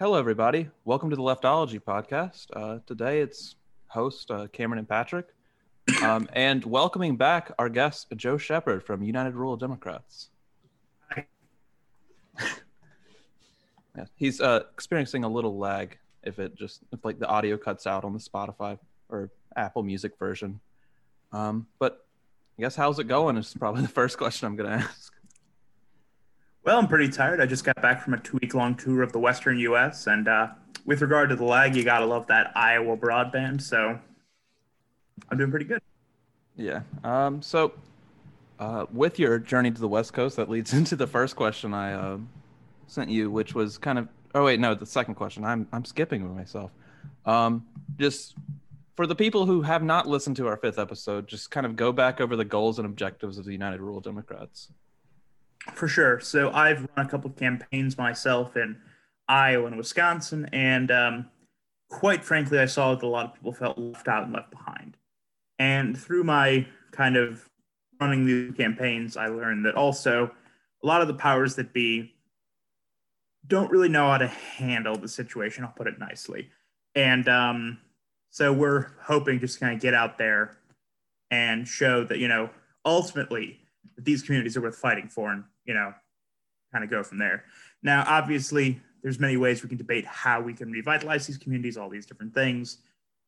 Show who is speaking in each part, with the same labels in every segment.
Speaker 1: Hello, everybody. Welcome to the Leftology podcast. Uh, today it's host uh, Cameron and Patrick, um, and welcoming back our guest Joe Shepard from United Rural Democrats. yeah, he's uh, experiencing a little lag if it just if like the audio cuts out on the Spotify or Apple Music version. Um, but I guess how's it going is probably the first question I'm going to ask.
Speaker 2: Well, I'm pretty tired. I just got back from a two week long tour of the Western U.S. And uh, with regard to the lag, you gotta love that Iowa broadband. So I'm doing pretty good.
Speaker 1: Yeah. Um, so uh, with your journey to the West Coast, that leads into the first question I uh, sent you, which was kind of. Oh wait, no, the second question. I'm I'm skipping myself. Um, just for the people who have not listened to our fifth episode, just kind of go back over the goals and objectives of the United Rural Democrats.
Speaker 2: For sure. So I've run a couple of campaigns myself in Iowa and Wisconsin, and um, quite frankly, I saw that a lot of people felt left out and left behind. And through my kind of running these campaigns, I learned that also a lot of the powers that be don't really know how to handle the situation. I'll put it nicely. And um, so we're hoping just kind of get out there and show that, you know, ultimately that these communities are worth fighting for and you know kind of go from there. Now obviously there's many ways we can debate how we can revitalize these communities all these different things.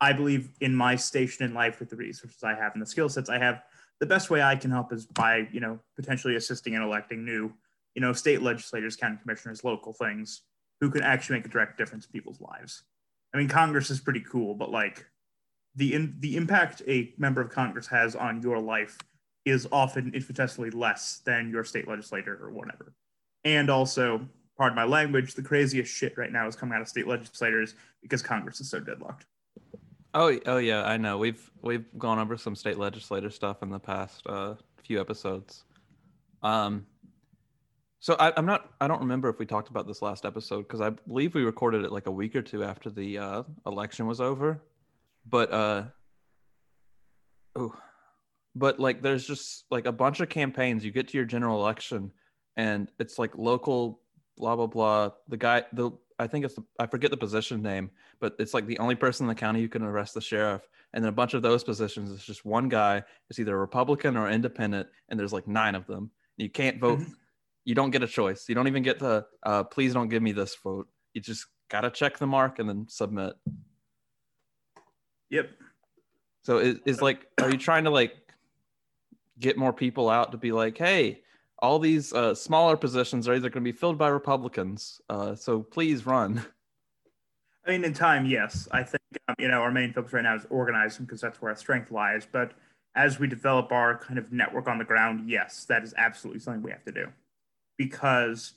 Speaker 2: I believe in my station in life with the resources i have and the skill sets i have the best way i can help is by you know potentially assisting and electing new you know state legislators county commissioners local things who can actually make a direct difference in people's lives. I mean congress is pretty cool but like the in, the impact a member of congress has on your life is often infinitesimally less than your state legislator or whatever. And also, pardon my language, the craziest shit right now is coming out of state legislators because Congress is so deadlocked.
Speaker 1: Oh, oh yeah, I know. We've we've gone over some state legislator stuff in the past uh, few episodes. Um, so I, am not. I don't remember if we talked about this last episode because I believe we recorded it like a week or two after the uh, election was over. But uh, oh, but like there's just like a bunch of campaigns. You get to your general election and it's like local blah blah blah. The guy the i think it's the, i forget the position name but it's like the only person in the county who can arrest the sheriff. And then a bunch of those positions it's just one guy. It's either republican or independent and there's like nine of them. You can't vote. Mm-hmm. you don't get a choice. You don't even get to uh, please don't give me this vote. You just gotta check the mark and then submit.
Speaker 2: Yep.
Speaker 1: So is, is like are you trying to like get more people out to be like, hey, all these uh, smaller positions are either going to be filled by Republicans, uh, so please run.
Speaker 2: I mean, in time, yes. I think um, you know our main focus right now is organizing because that's where our strength lies. But as we develop our kind of network on the ground, yes, that is absolutely something we have to do. Because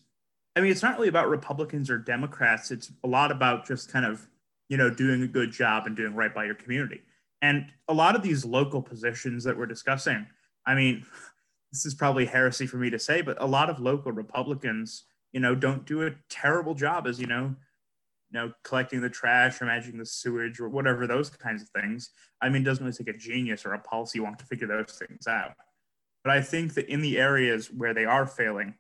Speaker 2: I mean, it's not really about Republicans or Democrats. It's a lot about just kind of you know doing a good job and doing right by your community. And a lot of these local positions that we're discussing, I mean, this is probably heresy for me to say, but a lot of local Republicans, you know, don't do a terrible job as, you know, you know, collecting the trash or managing the sewage or whatever those kinds of things. I mean, it doesn't really take a genius or a policy wonk to figure those things out. But I think that in the areas where they are failing,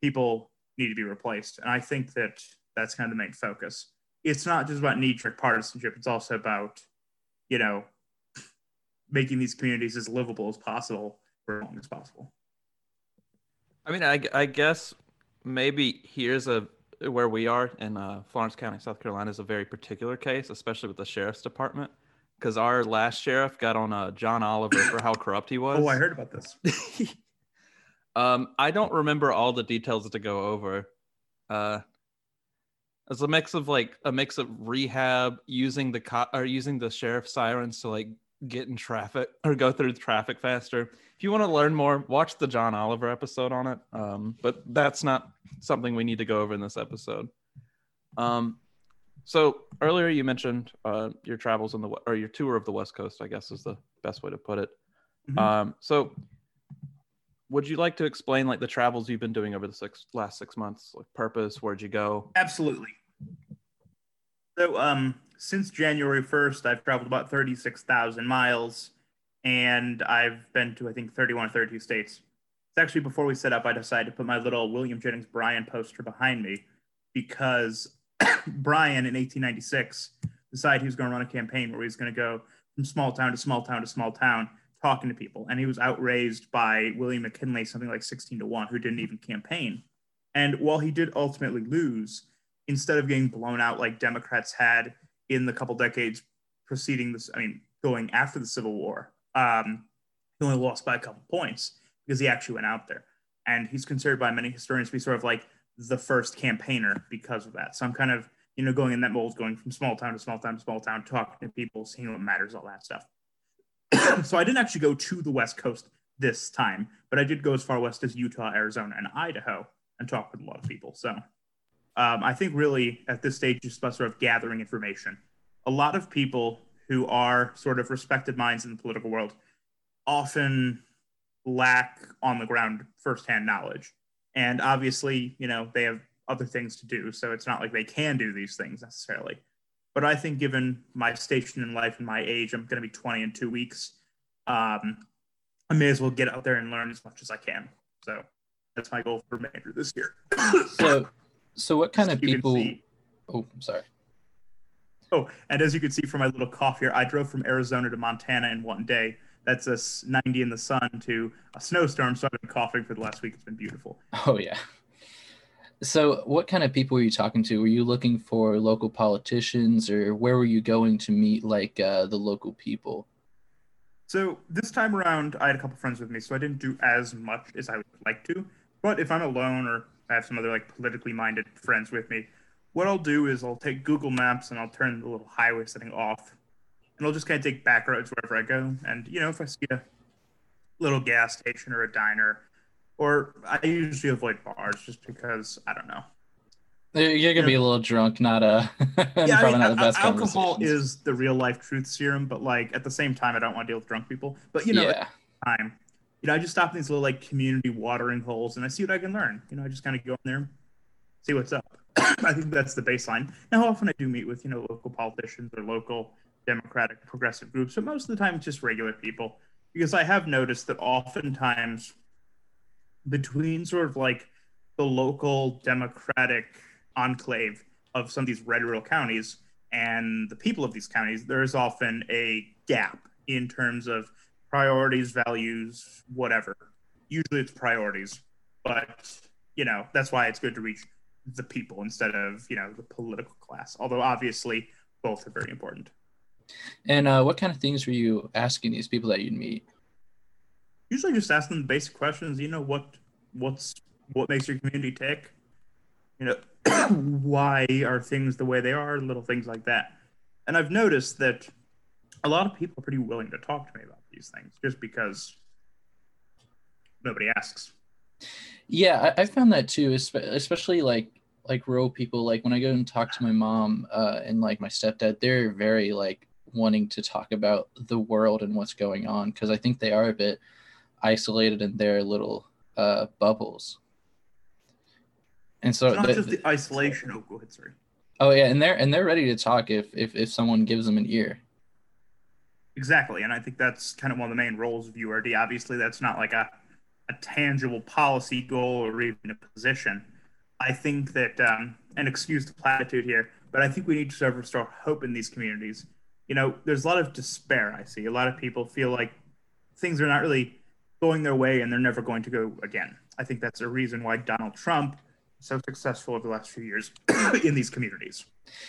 Speaker 2: people need to be replaced. And I think that that's kind of the main focus. It's not just about knee jerk partisanship, it's also about, you know, making these communities as livable as possible for as long as possible.
Speaker 1: I mean, I, I guess maybe here's a where we are in uh, Florence County, South Carolina, is a very particular case, especially with the sheriff's department, because our last sheriff got on uh, John Oliver for how corrupt he was.
Speaker 2: Oh, I heard about this.
Speaker 1: um, I don't remember all the details to go over. Uh, it's a mix of like a mix of rehab, using the co- or using the sheriff sirens to like get in traffic or go through traffic faster. If you want to learn more, watch the John Oliver episode on it. Um, but that's not something we need to go over in this episode. Um, so earlier you mentioned uh, your travels in the or your tour of the West Coast, I guess is the best way to put it. Mm-hmm. Um, so would you like to explain like the travels you've been doing over the six last six months, like purpose, where'd you go?
Speaker 2: Absolutely. So um, since January 1st, I've traveled about 36,000 miles and I've been to, I think, 31 or 32 states. It's actually before we set up, I decided to put my little William Jennings Bryan poster behind me because Bryan in 1896 decided he was going to run a campaign where he was going to go from small town to small town to small town talking to people. And he was outraised by William McKinley, something like 16 to 1, who didn't even campaign. And while he did ultimately lose, instead of getting blown out like Democrats had in the couple decades preceding this, I mean, going after the Civil War, um, he only lost by a couple points because he actually went out there. And he's considered by many historians to be sort of like the first campaigner because of that. So I'm kind of, you know, going in that mold, going from small town to small town to small town, talking to people, seeing what matters, all that stuff. so I didn't actually go to the West Coast this time, but I did go as far west as Utah, Arizona, and Idaho and talk with a lot of people. So um, I think really at this stage, just about sort of gathering information. A lot of people who are sort of respected minds in the political world often lack on the ground firsthand knowledge. And obviously, you know, they have other things to do. So it's not like they can do these things necessarily. But I think, given my station in life and my age, I'm going to be 20 in two weeks. Um, I may as well get out there and learn as much as I can. So that's my goal for major this year.
Speaker 3: so, so what kind of people? Oh, I'm sorry.
Speaker 2: Oh, and as you can see from my little cough here, I drove from Arizona to Montana in one day. That's a 90 in the sun to a snowstorm. So I've been coughing for the last week. It's been beautiful.
Speaker 3: Oh yeah. So, what kind of people were you talking to? Were you looking for local politicians, or where were you going to meet like uh, the local people?
Speaker 2: So this time around, I had a couple friends with me, so I didn't do as much as I would like to. But if I'm alone or I have some other like politically minded friends with me, what I'll do is I'll take Google Maps and I'll turn the little highway setting off, and I'll just kind of take back roads wherever I go. And you know, if I see a little gas station or a diner or I usually avoid bars just because I don't know.
Speaker 3: You're gonna be a little drunk, not uh, a. yeah,
Speaker 2: I mean, not the best alcohol is the real life truth serum, but like at the same time, I don't want to deal with drunk people. But you know, yeah. time, you know, I just stop in these little like community watering holes, and I see what I can learn. You know, I just kind of go in there, see what's up. I think that's the baseline. Now, often I do meet with you know local politicians or local Democratic progressive groups, but most of the time it's just regular people because I have noticed that oftentimes between sort of like the local Democratic enclave of some of these red rural counties and the people of these counties, there is often a gap in terms of priorities, values, whatever. Usually it's priorities, but you know that's why it's good to reach the people instead of you know the political class. Although obviously both are very important.
Speaker 3: And uh, what kind of things were you asking these people that you'd meet?
Speaker 2: usually just ask them the basic questions. You know what what's what makes your community tick. You know, why are things the way they are? Little things like that. And I've noticed that a lot of people are pretty willing to talk to me about these things just because nobody asks.
Speaker 3: Yeah, I, I found that too, especially like like rural people. Like when I go and talk to my mom uh, and like my stepdad, they're very like wanting to talk about the world and what's going on because I think they are a bit isolated in their little uh, bubbles. And so
Speaker 2: it's not the, just the isolation. Oh, go ahead, sorry.
Speaker 3: Oh yeah, and they're and they're ready to talk if if if someone gives them an ear.
Speaker 2: Exactly, and I think that's kind of one of the main roles of URD. Obviously, that's not like a a tangible policy goal or even a position. I think that, um, and excuse the platitude here, but I think we need to sort of restore hope in these communities. You know, there's a lot of despair. I see a lot of people feel like things are not really going their way and they're never going to go again. I think that's a reason why Donald Trump so successful over the last few years in these communities.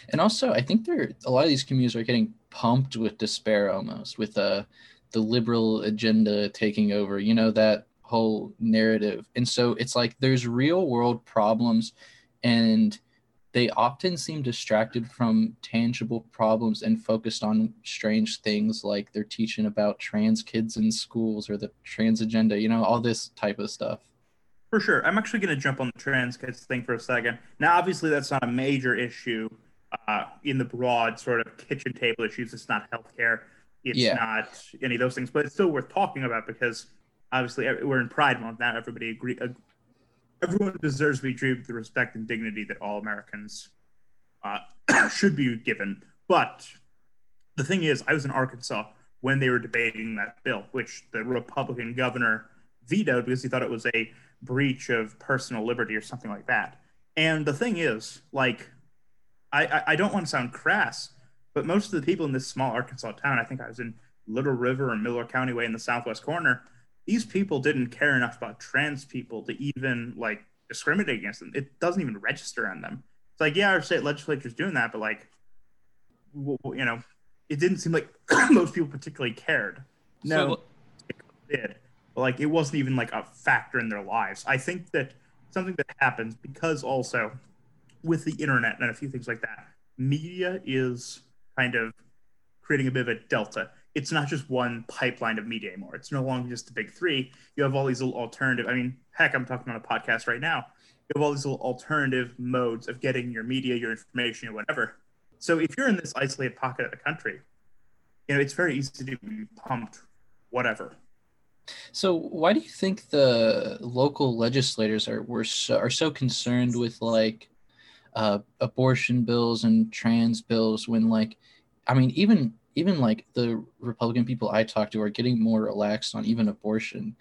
Speaker 3: And also, I think there a lot of these communities are getting pumped with despair almost with uh, the liberal agenda taking over. You know that whole narrative, and so it's like there's real world problems, and they often seem distracted from tangible problems and focused on strange things like they're teaching about trans kids in schools or the trans agenda, you know, all this type of stuff.
Speaker 2: For sure. I'm actually going to jump on the trans kids thing for a second. Now, obviously, that's not a major issue uh, in the broad sort of kitchen table issues. It's not healthcare. It's yeah. not any of those things, but it's still worth talking about because obviously we're in Pride Month now. Everybody agree, everyone deserves to be treated with the respect and dignity that all Americans uh, should be given. But the thing is, I was in Arkansas when they were debating that bill, which the Republican governor vetoed because he thought it was a breach of personal liberty or something like that. And the thing is, like, I, I, don't want to sound crass, but most of the people in this small Arkansas town, I think I was in Little River or Miller County way in the southwest corner, these people didn't care enough about trans people to even like discriminate against them. It doesn't even register on them. It's like, yeah, our state legislature's doing that, but like, you know, it didn't seem like most people particularly cared. No, so, did, but like it wasn't even like a factor in their lives. I think that something that happens because also with the internet and a few things like that, media is kind of creating a bit of a delta. It's not just one pipeline of media anymore. It's no longer just the big three. You have all these little alternative. I mean, heck, I'm talking on a podcast right now. You have all these little alternative modes of getting your media, your information, or whatever. So if you're in this isolated pocket of the country, you know, it's very easy to be pumped whatever.
Speaker 3: So why do you think the local legislators are were so, are so concerned with like uh, abortion bills and trans bills when like I mean even even like the Republican people I talk to are getting more relaxed on even abortion,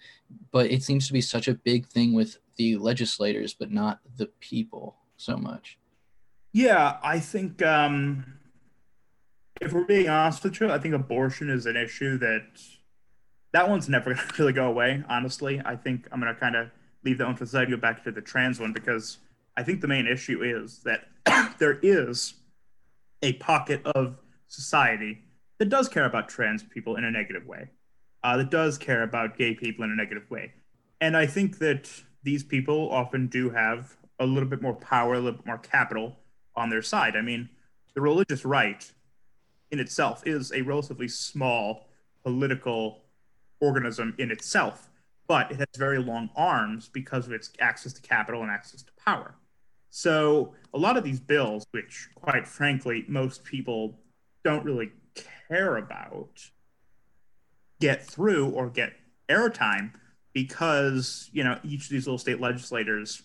Speaker 3: but it seems to be such a big thing with the legislators, but not the people so much.
Speaker 2: Yeah, I think um, if we're being honest with you, I think abortion is an issue that that one's never going to really go away. Honestly, I think I'm going to kind of leave that one to the side go back to the trans one because I think the main issue is that there is a pocket of society that does care about trans people in a negative way, uh, that does care about gay people in a negative way, and I think that these people often do have a little bit more power, a little bit more capital on their side. I mean, the religious right in itself is a relatively small political organism in itself, but it has very long arms because of its access to capital and access to power. So a lot of these bills, which quite frankly most people don't really care about, get through or get airtime because you know each of these little state legislators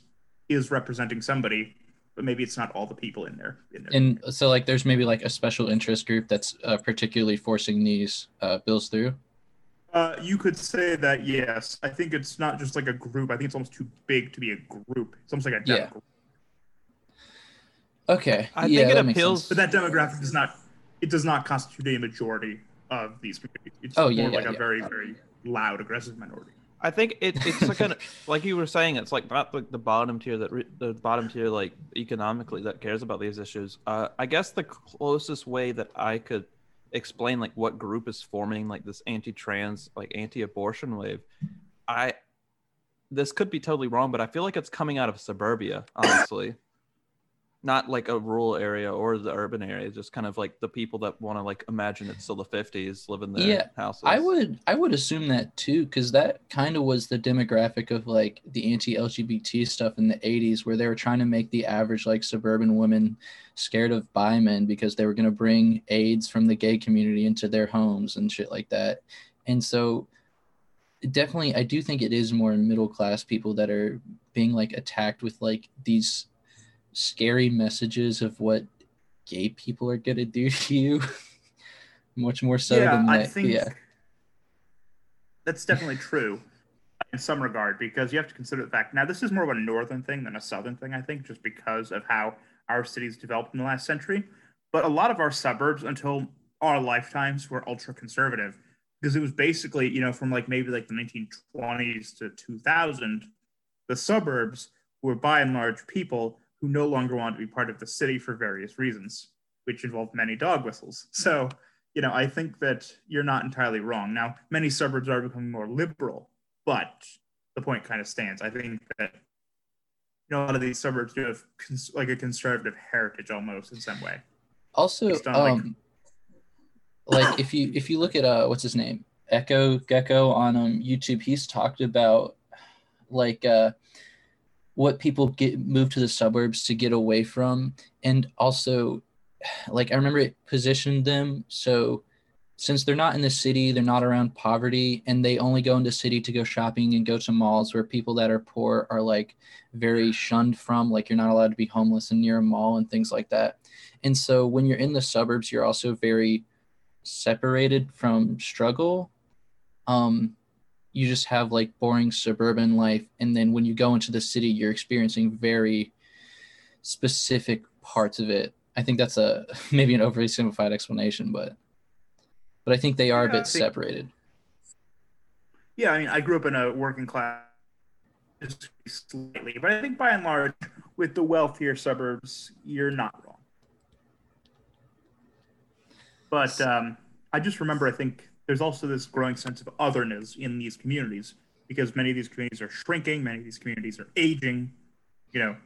Speaker 2: is representing somebody but maybe it's not all the people in there. In there.
Speaker 3: And so, like, there's maybe like a special interest group that's uh, particularly forcing these uh, bills through.
Speaker 2: Uh, you could say that, yes. I think it's not just like a group. I think it's almost too big to be a group. It's almost like a
Speaker 3: yeah. Okay.
Speaker 1: I
Speaker 3: yeah,
Speaker 1: think it appeals,
Speaker 2: but that demographic does not. It does not constitute a majority of these communities. It's
Speaker 3: oh,
Speaker 2: more
Speaker 3: yeah,
Speaker 2: like
Speaker 3: yeah,
Speaker 2: a very, very loud, aggressive minority.
Speaker 1: I think it, it's like a, like you were saying, it's like not like the bottom tier that re, the bottom tier like economically that cares about these issues. Uh, I guess the closest way that I could explain like what group is forming like this anti-trans like anti-abortion wave, I this could be totally wrong, but I feel like it's coming out of suburbia, honestly not like a rural area or the urban area just kind of like the people that want to like imagine it's still the 50s live in their
Speaker 3: yeah,
Speaker 1: houses.
Speaker 3: i would i would assume that too because that kind of was the demographic of like the anti-lgbt stuff in the 80s where they were trying to make the average like suburban woman scared of bi men because they were going to bring aids from the gay community into their homes and shit like that. And so definitely i do think it is more middle class people that are being like attacked with like these scary messages of what gay people are going to do to you much more so
Speaker 2: yeah,
Speaker 3: than
Speaker 2: I
Speaker 3: that.
Speaker 2: think
Speaker 3: yeah
Speaker 2: that's definitely true in some regard because you have to consider the fact now this is more of a northern thing than a southern thing i think just because of how our cities developed in the last century but a lot of our suburbs until our lifetimes were ultra conservative because it was basically you know from like maybe like the 1920s to 2000 the suburbs were by and large people who no longer want to be part of the city for various reasons, which involve many dog whistles. So, you know, I think that you're not entirely wrong. Now, many suburbs are becoming more liberal, but the point kind of stands. I think that you know a lot of these suburbs do have cons- like a conservative heritage almost in some way.
Speaker 3: Also, um, like, like if you if you look at uh what's his name Echo Gecko on um YouTube, he's talked about like uh what people get move to the suburbs to get away from. And also like i remember it positioned them so since they're not in the city they're not around poverty and they only go into city to go shopping and go to malls where people that are poor are like very shunned from like you're not allowed to be homeless and near a mall and things like that. And so when you're in the suburbs you're also very separated from struggle. Um you just have like boring suburban life and then when you go into the city you're experiencing very specific parts of it I think that's a maybe an overly simplified explanation, but but I think they are
Speaker 2: Yeah,
Speaker 3: a bit
Speaker 2: think-
Speaker 3: separated.
Speaker 2: Yeah, I mean, I grew up in a working class slightly, but I think by and large, with the wealthier suburbs, you're not wrong. But um, I just remember, I think there's also this growing sense of otherness in these communities because many of these communities are shrinking, many of these communities are aging. You know,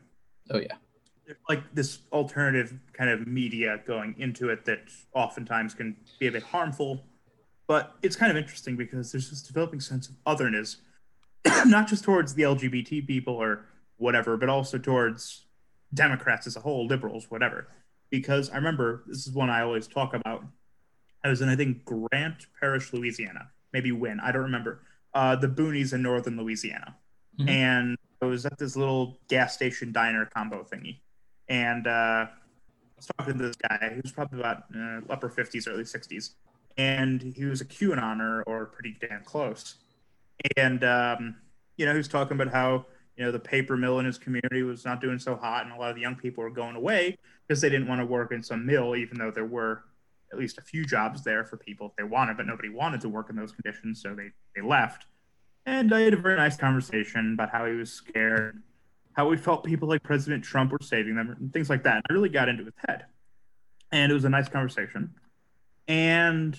Speaker 3: Oh yeah.
Speaker 2: there's like this alternative kind of media going into it that oftentimes can be a bit harmful. But it's kind of interesting because there's this developing sense of otherness, not just towards the LGBT people or whatever, but also towards Democrats as a whole, liberals, whatever. Because I remember this is one I always talk about. I was in, I think, Grant Parish, Louisiana, maybe Winn, I don't remember. Uh, the boonies in northern Louisiana.
Speaker 3: Mhm.
Speaker 2: And I was at this little gas station diner combo thingy. And uh, I was talking to this guy. Was probably about uh, upper 50s, early 60s. And he was a QAnoner or pretty damn close. And, um, you know, he was talking about how, you know, the paper mill in his community was not doing so hot and a lot of the young people were going away because they didn't want to work in some mill, even though there were at least a few jobs there for people if they wanted, but nobody wanted to work in those conditions, so they, they left. And I had a very nice conversation about how he was scared, how he felt people like President Trump were saving them, and things like that. I really got into his head. And it was a nice conversation. And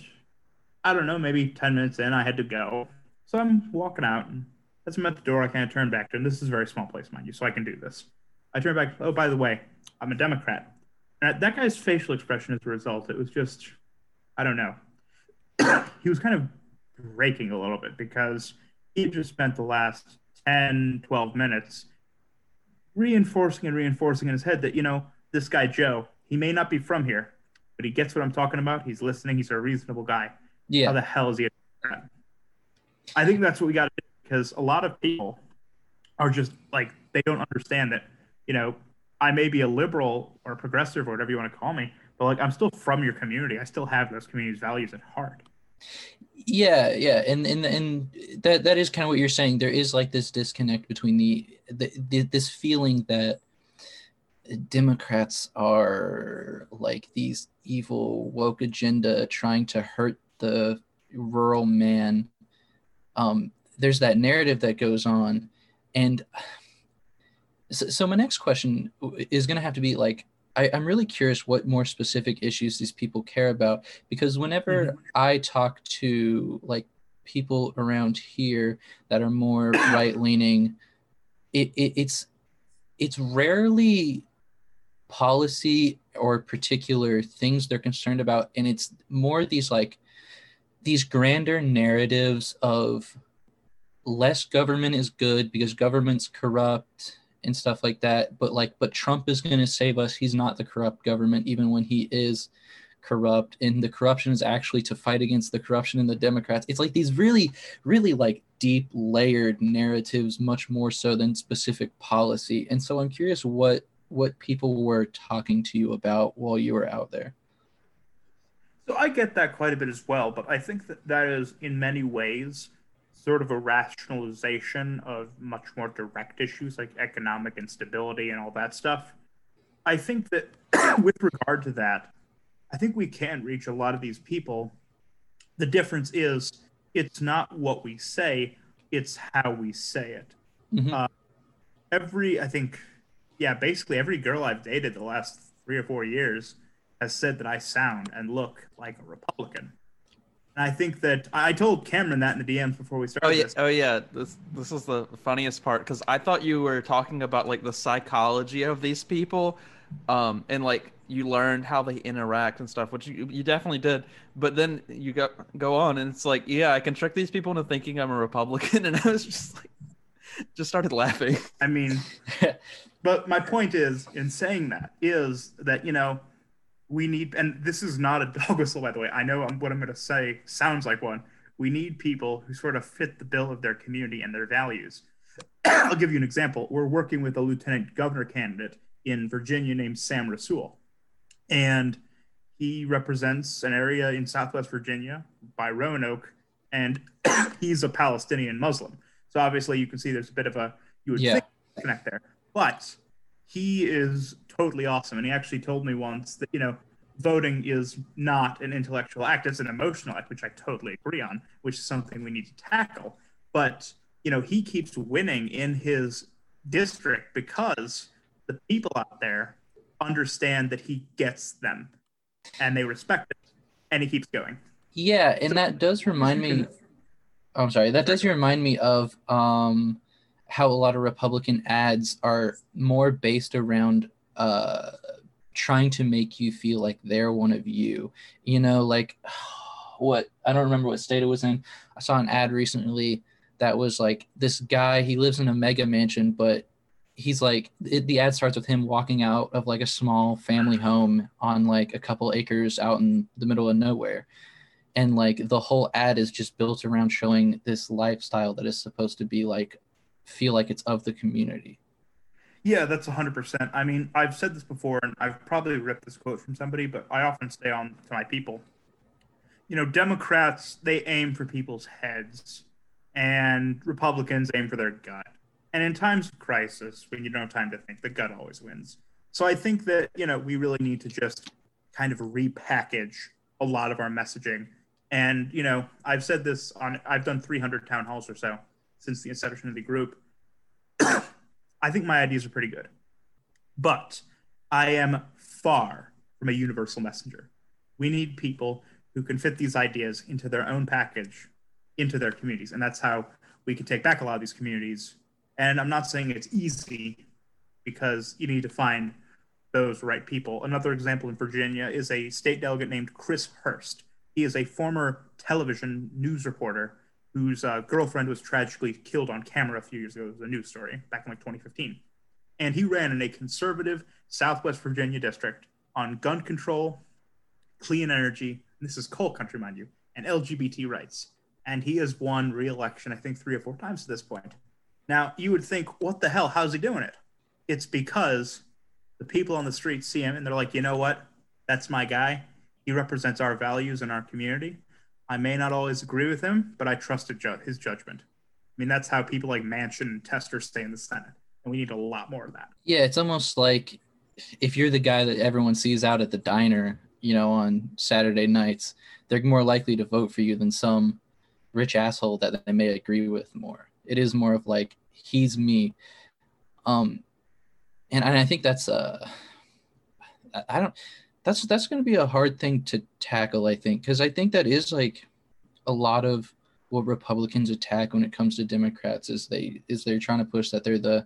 Speaker 2: I don't know, maybe 10 minutes in, I had to go. So I'm walking out, and as I'm at the door, I kind of turn back to him. This is a very small place, mind you, so I can do this. I turn back, oh, by the way, I'm a Democrat. And that guy's facial expression as a result, it was just, I don't know. he was kind of breaking a little bit because he just spent the last 10, 12 minutes reinforcing and reinforcing in his head that, you know, this guy, Joe, he may not be from here, but he gets what I'm talking about. He's listening. He's a reasonable guy.
Speaker 3: Yeah.
Speaker 2: How the hell is he? I think that's what we got to do because a lot of people are just like, they don't understand that, you know, I may be a liberal or progressive or whatever you want to call me, but like, I'm still from your community. I still have those community's values at heart.
Speaker 3: Yeah, yeah, and and and that that is kind of what you're saying. There is like this disconnect between the, the, the this feeling that Democrats are like these evil woke agenda trying to hurt the rural man. Um, there's that narrative that goes on, and so, so my next question is going to have to be like, I, I'm really curious what more specific issues these people care about because whenever
Speaker 2: Mhm.
Speaker 3: I talk to like people around here that are more right leaning, it, it it's it's rarely policy or particular things they're concerned about, and it's more these like these grander narratives of less government is good because government's corrupt and stuff like that but like but trump is going to save us. He's not the corrupt government even when he is corrupt. And the corruption is actually to fight against the corruption in the democrats. It's like these really really like deep layered narratives much more so than specific policy. And so i'm curious what what people were talking to you about while you were out there.
Speaker 2: So I get that quite a bit as well, but I think that that is in many ways sort of a rationalization of much more direct issues like economic instability and all that stuff. I think that with regard to that, I think we can reach a lot of these people. The difference is it's not what we say, it's how we say it.
Speaker 3: Mhm.
Speaker 2: Uh, every, I think, yeah, basically every girl I've dated the last three or four years has said that I sound and look like a Republican. And I think that I told Cameron that in the DMs before we started
Speaker 1: Oh yeah,
Speaker 2: this.
Speaker 1: oh yeah. This this is the funniest part because I thought you were talking about like the psychology of these people, um, and like you learned how they interact and stuff, which you you definitely did. But then you go go on, and it's like, yeah, I can trick these people into thinking I'm a Republican, and I was just like, just started laughing.
Speaker 2: I mean, but my point is, in saying that, is that you know, we need, and this is not a dog whistle, by the way. I know I'm, what I'm going to say sounds like one. We need people who sort of fit the bill of their community and their values. I'll give you an example. We're working with a lieutenant governor candidate in Virginia named Sam Rasoul, and he represents an area in Southwest Virginia by Roanoke, and he's a Palestinian Muslim. So obviously, you can see there's a bit of a you would
Speaker 3: Yeah.
Speaker 2: think connect there. But he is totally awesome. And he actually told me once that, you know, voting is not an intellectual act, it's an emotional act, which I totally agree on, which is something we need to tackle. But, you know, he keeps winning in his district because the people out there understand that he gets them and they respect it. And he keeps going.
Speaker 3: Yeah, and that does remind me. Oh, I'm sorry. That does remind me of um, how a lot of Republican ads are more based around uh, trying to make you feel like they're one of you. You know, like what I don't remember what state it was in. I saw an ad recently that was like this guy. He lives in a mega mansion, but he's like it, the ad starts with him walking out of like a small family home on like a couple acres out in the middle of nowhere and like the whole ad is just built around showing this lifestyle that is supposed to be like feel like it's of the community
Speaker 2: yeah that's 100% i mean i've said this before and i've probably ripped this quote from somebody but i often say on to my people you know democrats they aim for people's heads and republicans aim for their gut and in times of crisis, when you don't have time to think, the gut always wins. So I think that, you know, we really need to just kind of repackage a lot of our messaging. And, you know, I've said this on, I've done 300 town halls or so since the inception of the group. I think my ideas are pretty good. But I am far from a universal messenger. We need people who can fit these ideas into their own package into their communities. And that's how we can take back a lot of these communities and I'm not saying it's easy because you need to find those right people. Another example in Virginia is a state delegate named Chris Hurst. He is a former television news reporter whose uh, girlfriend was tragically killed on camera a few years ago. It was a news story back in like 2015. And he ran in a conservative Southwest Virginia district on gun control, clean energy, this is coal country, mind you, and LGBT rights. And he has won re election, I think, three or four times at this point. Now, you would think, what the hell? How's he doing it? It's because the people on the street see him and they're like, you know what? That's my guy. He represents our values and our community. I may not always agree with him, but I trust his judgment. I mean, that's how people like Manchin and Tester stay in the Senate. And we need a lot more of that.
Speaker 3: Yeah, it's almost like if you're the guy that everyone sees out at the diner, you know, on Saturday nights, they're more likely to vote for you than some rich asshole that they may agree with more. It is more of like he's me. Um, and, and I think that's uh, I don't. That's that's going to be a hard thing to tackle. I think because I think that is like a lot of what Republicans attack when it comes to Democrats is they is they're trying to push that they're the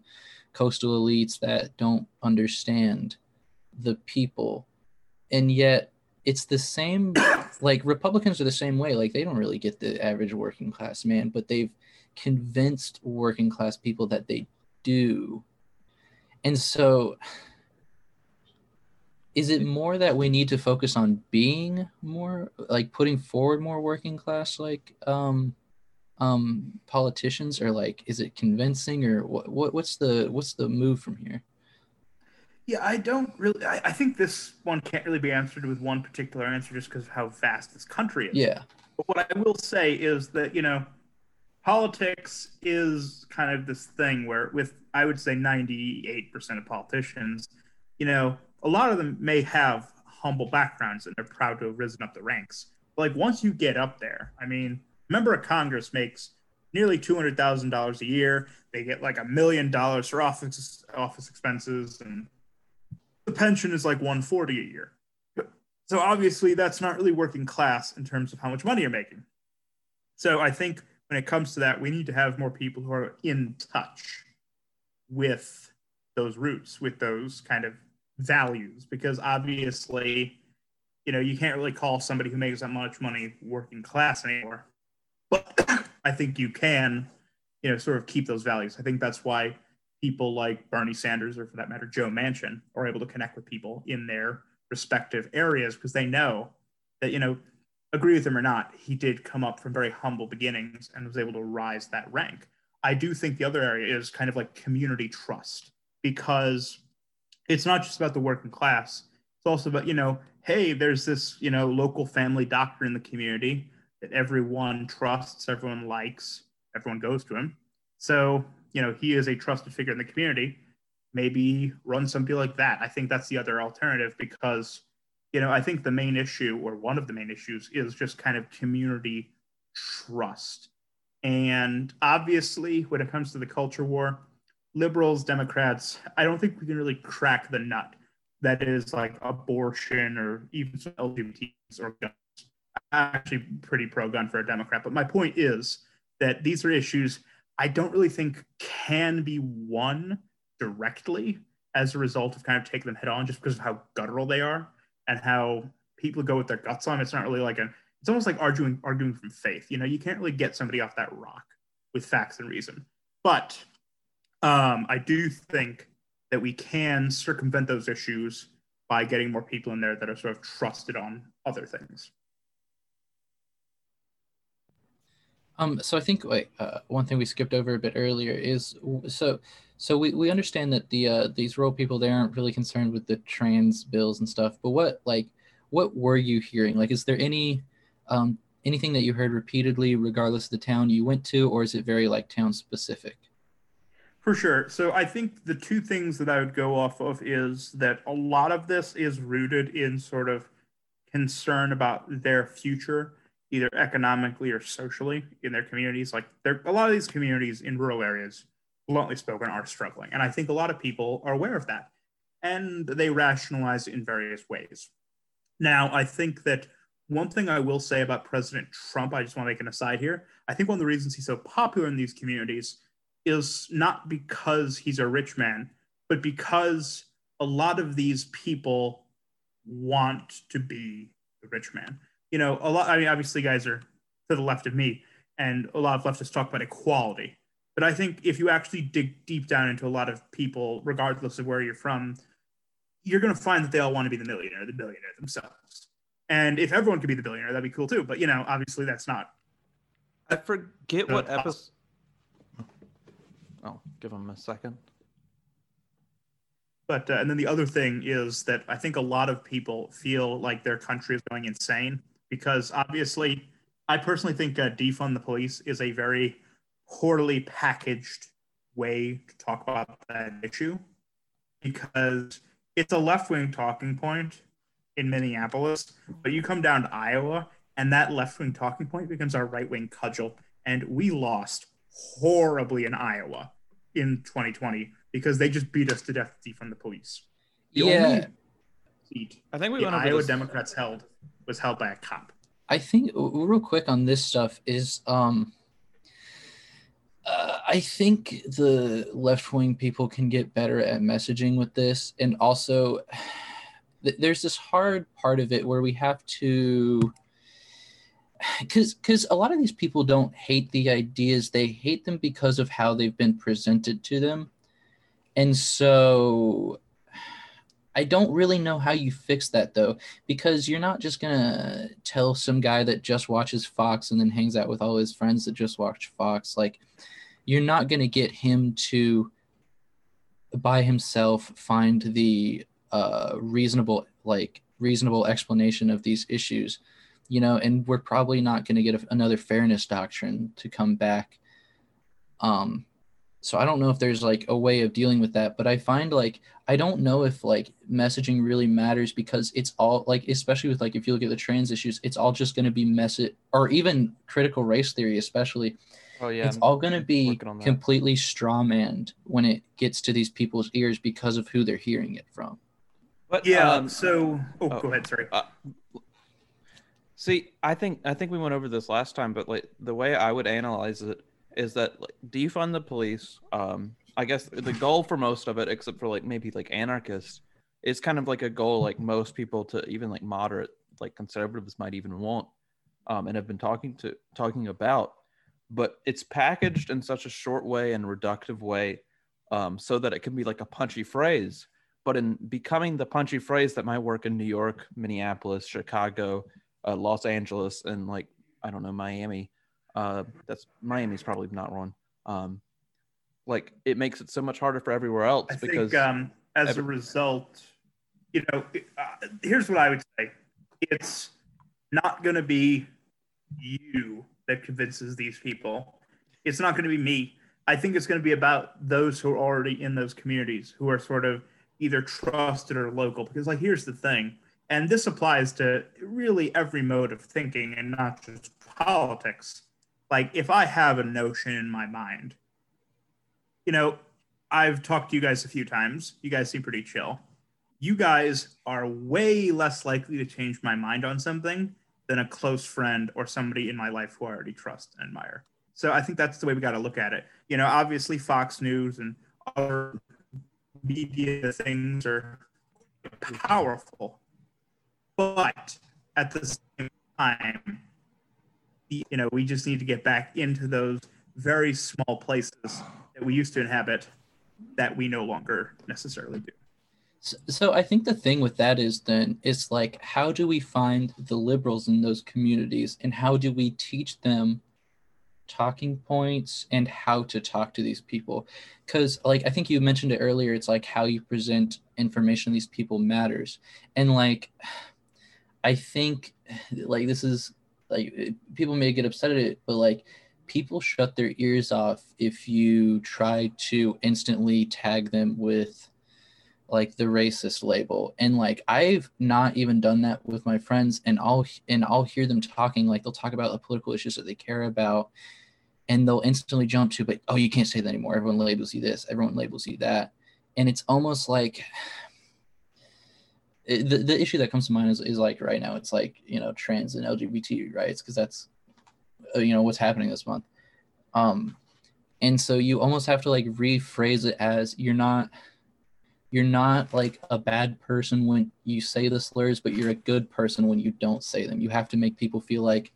Speaker 3: coastal elites that don't understand the people, and yet it's the same. Like Republicans are the same way. Like they don't really get the average working class man, but they've convinced working class people that they do. And so is it more that we need to focus on being more like putting forward more working class like um um politicians or like is it convincing or what, what what's the what's the move from here?
Speaker 2: Yeah i don't really I, I think this one can't really be answered with one particular answer just because of how vast this country is.
Speaker 3: Yeah.
Speaker 2: But what i will say is that you know politics is kind of this thing where with i would say 98% of politicians you know a lot of them may have humble backgrounds and they're proud to have risen up the ranks. But like once you get up there i mean a member of congress makes nearly $200000 a year. They get like a million dollars for office office expenses and the pension is like 140 a year. So obviously that's not really working class in terms of how much money you're making. So i think when it comes to that, we need to have more people who are in touch with those roots, with those kind of values, because obviously, you know, you can't really call somebody who makes that much money working class anymore. But I think you can, you know, sort of keep those values. I think that's why people like Bernie Sanders, or for that matter, Joe Manchin, are able to connect with people in their respective areas because they know that, you know, agree with him or not, he did come up from very humble beginnings and was able to rise that rank. I do think the other area is kind of like community trust because it's not just about the working class. It's also about, you know, hey, there's this, you know, local family doctor in the community that everyone trusts, everyone likes, everyone goes to him. So, you know, he is a trusted figure in the community. maybe run something like that. I think that's the other alternative because, you know, I think the main issue or one of the main issues is just kind of community trust. And obviously, when it comes to the culture war, liberals, Democrats, I don't think we can really crack the nut that is like abortion or even LGBTs or guns. I'm actually pretty pro gun for a Democrat. But my point is that these are issues I don't really think can be won directly as a result of kind of taking them head on just because of how guttural they are and how people go with their guts on. It's not really like a it's almost like arguing arguing from faith. You know, you can't really get somebody off that rock with facts and reason. But um, I do think that we can circumvent those issues by getting more people in there that are sort of trusted on other things.
Speaker 3: Um, so I think wait, uh, one thing we skipped over a bit earlier is so so we, we understand that the uh, these rural people they aren't really concerned with the trans bills and stuff. But what like what were you hearing? Like, is there any um, anything that you heard repeatedly, regardless of the town you went to, or is it very like town specific?
Speaker 2: For sure. So I think the two things that I would go off of is that a lot of this is rooted in sort of concern about their future either economically or socially in their communities. Like there, a lot of these communities in rural areas, bluntly spoken, are struggling, and I think a lot of people are aware of that, and they rationalize in various ways. Now, I think that one thing I will say about President Trump, I just want to make an aside here. I think one of the reasons he's so popular in these communities is not because he's a rich man, but because a lot of these people want to be the rich man you know, a lot. I mean, obviously, guys are to the left of me, and a lot of leftists talk about equality. But I think if you actually dig deep down into a lot of people, regardless of where you're from, you're going to find that they all want to be the millionaire, the billionaire themselves. And if everyone could be the billionaire, that'd be cool too. But you know, obviously, that's not.
Speaker 1: I forget what episode. Give them a second.
Speaker 2: But uh, and then the other thing is that I think a lot of people feel like their country is going insane because obviously, I personally think uh, defund the police is a very poorly packaged way to talk about that issue because it's a left wing talking point in Minneapolis, but you come down to Iowa and that left wing talking point becomes our right wing cudgel. And we lost horribly in Iowa in 2020 because they just beat us to death defund the police. The
Speaker 3: yeah.
Speaker 2: seat
Speaker 1: I think we
Speaker 2: the
Speaker 1: went over
Speaker 2: Iowa
Speaker 1: this-
Speaker 2: Democrats held was held by a cop.
Speaker 3: I think real quick on this stuff is um uh, I think the left wing people can get better at messaging with this, and also th- there's this hard part of it where we have to because because a lot of these people don't hate the ideas they hate them because of how they've been presented to them and so I don't really know how you fix that though, because you're not just gonna tell some guy that just watches Fox and then hangs out with all his friends that just watch Fox. Like, you're not gonna get him to by himself find the uh, reasonable, like reasonable explanation of these issues, you know. And we're probably not gonna get a, another fairness doctrine to come back. Um, so i don't know if there's like a way of dealing with that but i find like i don't know if like messaging really matters because it's all like especially with like if you look at the trans issues it's all just going to be message or even critical race theory especially
Speaker 1: Oh yeah,
Speaker 3: it's all going to be
Speaker 1: working on that.
Speaker 3: completely strawmanned when it gets to these people's ears because of who they're hearing it from
Speaker 1: but
Speaker 2: Yeah.
Speaker 1: um,
Speaker 2: so, oh,
Speaker 1: oh.
Speaker 2: go ahead. Sorry.
Speaker 1: Uh, see, I think I think we went over this last time, but like the way I would analyze it is that like, defund the police. Um, I guess the goal for most of it, except for like maybe like anarchists, is kind of like a goal like most people to even like moderate like conservatives might even want, um, and have been talking to talking about. But it's packaged in such a short way and reductive way, um, so that it can be like a punchy phrase. But in becoming the punchy phrase that might work in New York, Minneapolis, Chicago, uh, Los Angeles, and like I don't know Miami. Uh, that's Miami's probably not wrong. Um, like it makes it so much harder for everywhere else
Speaker 2: I
Speaker 1: because
Speaker 2: think um, as
Speaker 1: every-
Speaker 2: a result, you know, uh, here's what I would say: it's not going to be you that convinces these people. It's not going to be me. I think it's going to be about those who are already in those communities who are sort of either trusted or local. Because, like, here's the thing, and this applies to really every mode of thinking and not just politics. Like, if I have a notion in my mind, you know, I've talked to you guys a few times. You guys seem pretty chill. You guys are way less likely to change my mind on something than a close friend or somebody in my life who I already trust and admire. So I think that's the way we got to look at it. You know, obviously Fox News and other media things are powerful, but at the same time, you know, we just need to get back into those very small places that we used to inhabit that we no longer necessarily do.
Speaker 3: So, I think the thing with that is then it's like how do we find the liberals in those communities? And how do we teach them talking points and how to talk to these people? Because like i think you mentioned it earlier it's like how you present information to these people matters. And like i think like this is like people may get upset at it but like people shut their ears off if you try to instantly tag them with like the racist label. And like i've not even done that with my friends and i'll and i'll hear them talking like they'll talk about the political issues that they care about and they'll instantly jump to but oh you can't say that anymore. Everyone labels you this. Everyone labels you that. And it's almost like the, the issue that comes to mind is, is like right now it's like you know trans and lgbt rights because that's uh, you know what's happening this month. Um and so you almost have to like rephrase it as you're not you're not like a bad person when you say the slurs but you're a good person when you don't say them. You have to make people feel like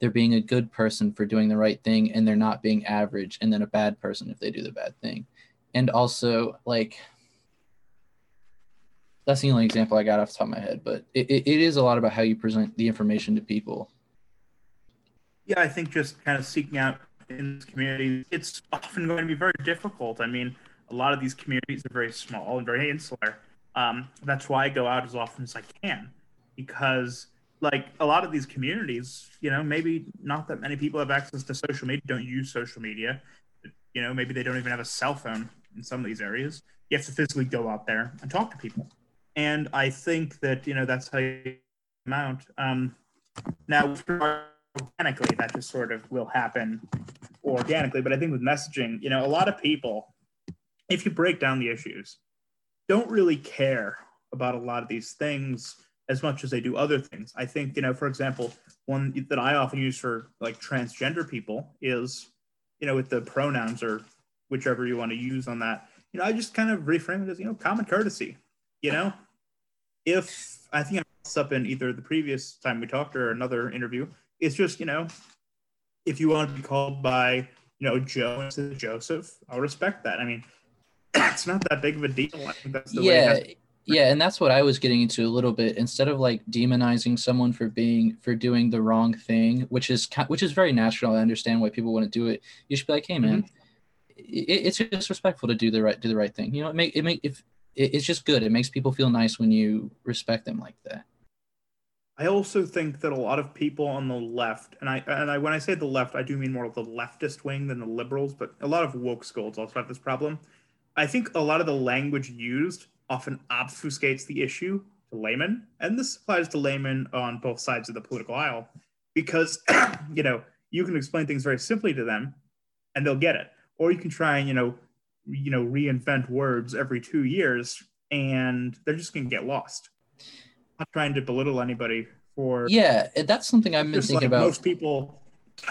Speaker 3: they're being a good person for doing the right thing and they're not being average and then a bad person if they do the bad thing. And also like that's the only example i got off the top of my head but it, it, it is a lot about how you present the information to people
Speaker 2: yeah i think just kind of seeking out in communities it's often going to be very difficult i mean a lot of these communities are very small and very insular um, that's why i go out as often as i can because like a lot of these communities, you know, maybe not that many people have access to social media, don't use social media. You know, maybe they don't even have a cell phone in some of these areas. You have to physically go out there and talk to people. And I think that, you know, that's how you amount. Um, now, organically, that just sort of will happen organically. But I think with messaging, you know, a lot of people, if you break down the issues, don't really care about a lot of these things as much as they do other things. I think, you know, for example, one that I often use for like transgender people is, you know, with the pronouns or whichever you want to use on that, you know, I just kind of reframe it as, you know, common courtesy. You know, if I think I messed up in either the previous time we talked or another interview, it's just, you know, if you want to be called by, you know, Joe instead of Joseph, I'll respect that. I mean, it's not that big of a deal. I think that's the
Speaker 3: yeah. way yeah and that's what i was getting into a little bit instead of like demonizing someone for being for doing the wrong thing which is which is very natural i understand why people want to do it you should be like hey man mm-hmm. it, it's just respectful to do the right do the right thing you know it make it make if it, it's just good. It makes people feel nice when you respect them like that.
Speaker 2: I also think that a lot of people on the left and i and i when i say the left i do mean more of the leftist wing than the liberals but a lot of woke schools also have this problem. I think a lot of the language used often obfuscates the issue to laymen, and this applies to laymen on both sides of the political aisle, because you know you can explain things very simply to them, and they'll get it, or you can try and you know you know reinvent words every two years, and they're just going to get lost. I'm not trying to belittle anybody for
Speaker 3: yeah, that's something I've been thinking like about.
Speaker 2: Most people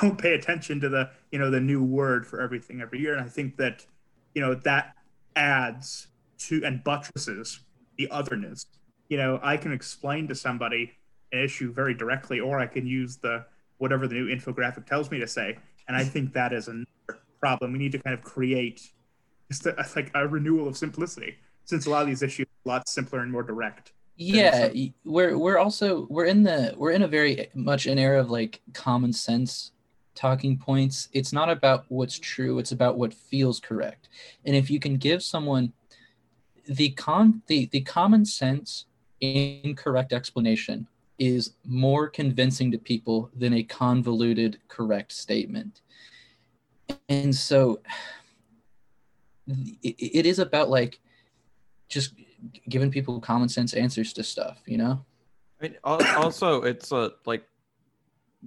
Speaker 2: don't pay attention to the you know the new word for everything every year, and I think that you know that adds to and buttresses the otherness. You know, I can explain to somebody an issue very directly, or I can use the whatever the new infographic tells me to say. And I think that is another problem. We need to kind of create just a, like a renewal of simplicity, since a lot of these issues are a lot simpler and more direct.
Speaker 3: Yeah, we're we're also we're in the we're in a very much an era of like common sense talking points. It's not about what's true; it's about what feels correct. And if you can give someone the con the, the common sense incorrect explanation is more convincing to people than a convoluted correct statement and so it, it is about like just giving people common sense answers to stuff, you know?
Speaker 1: I mean, also it's a like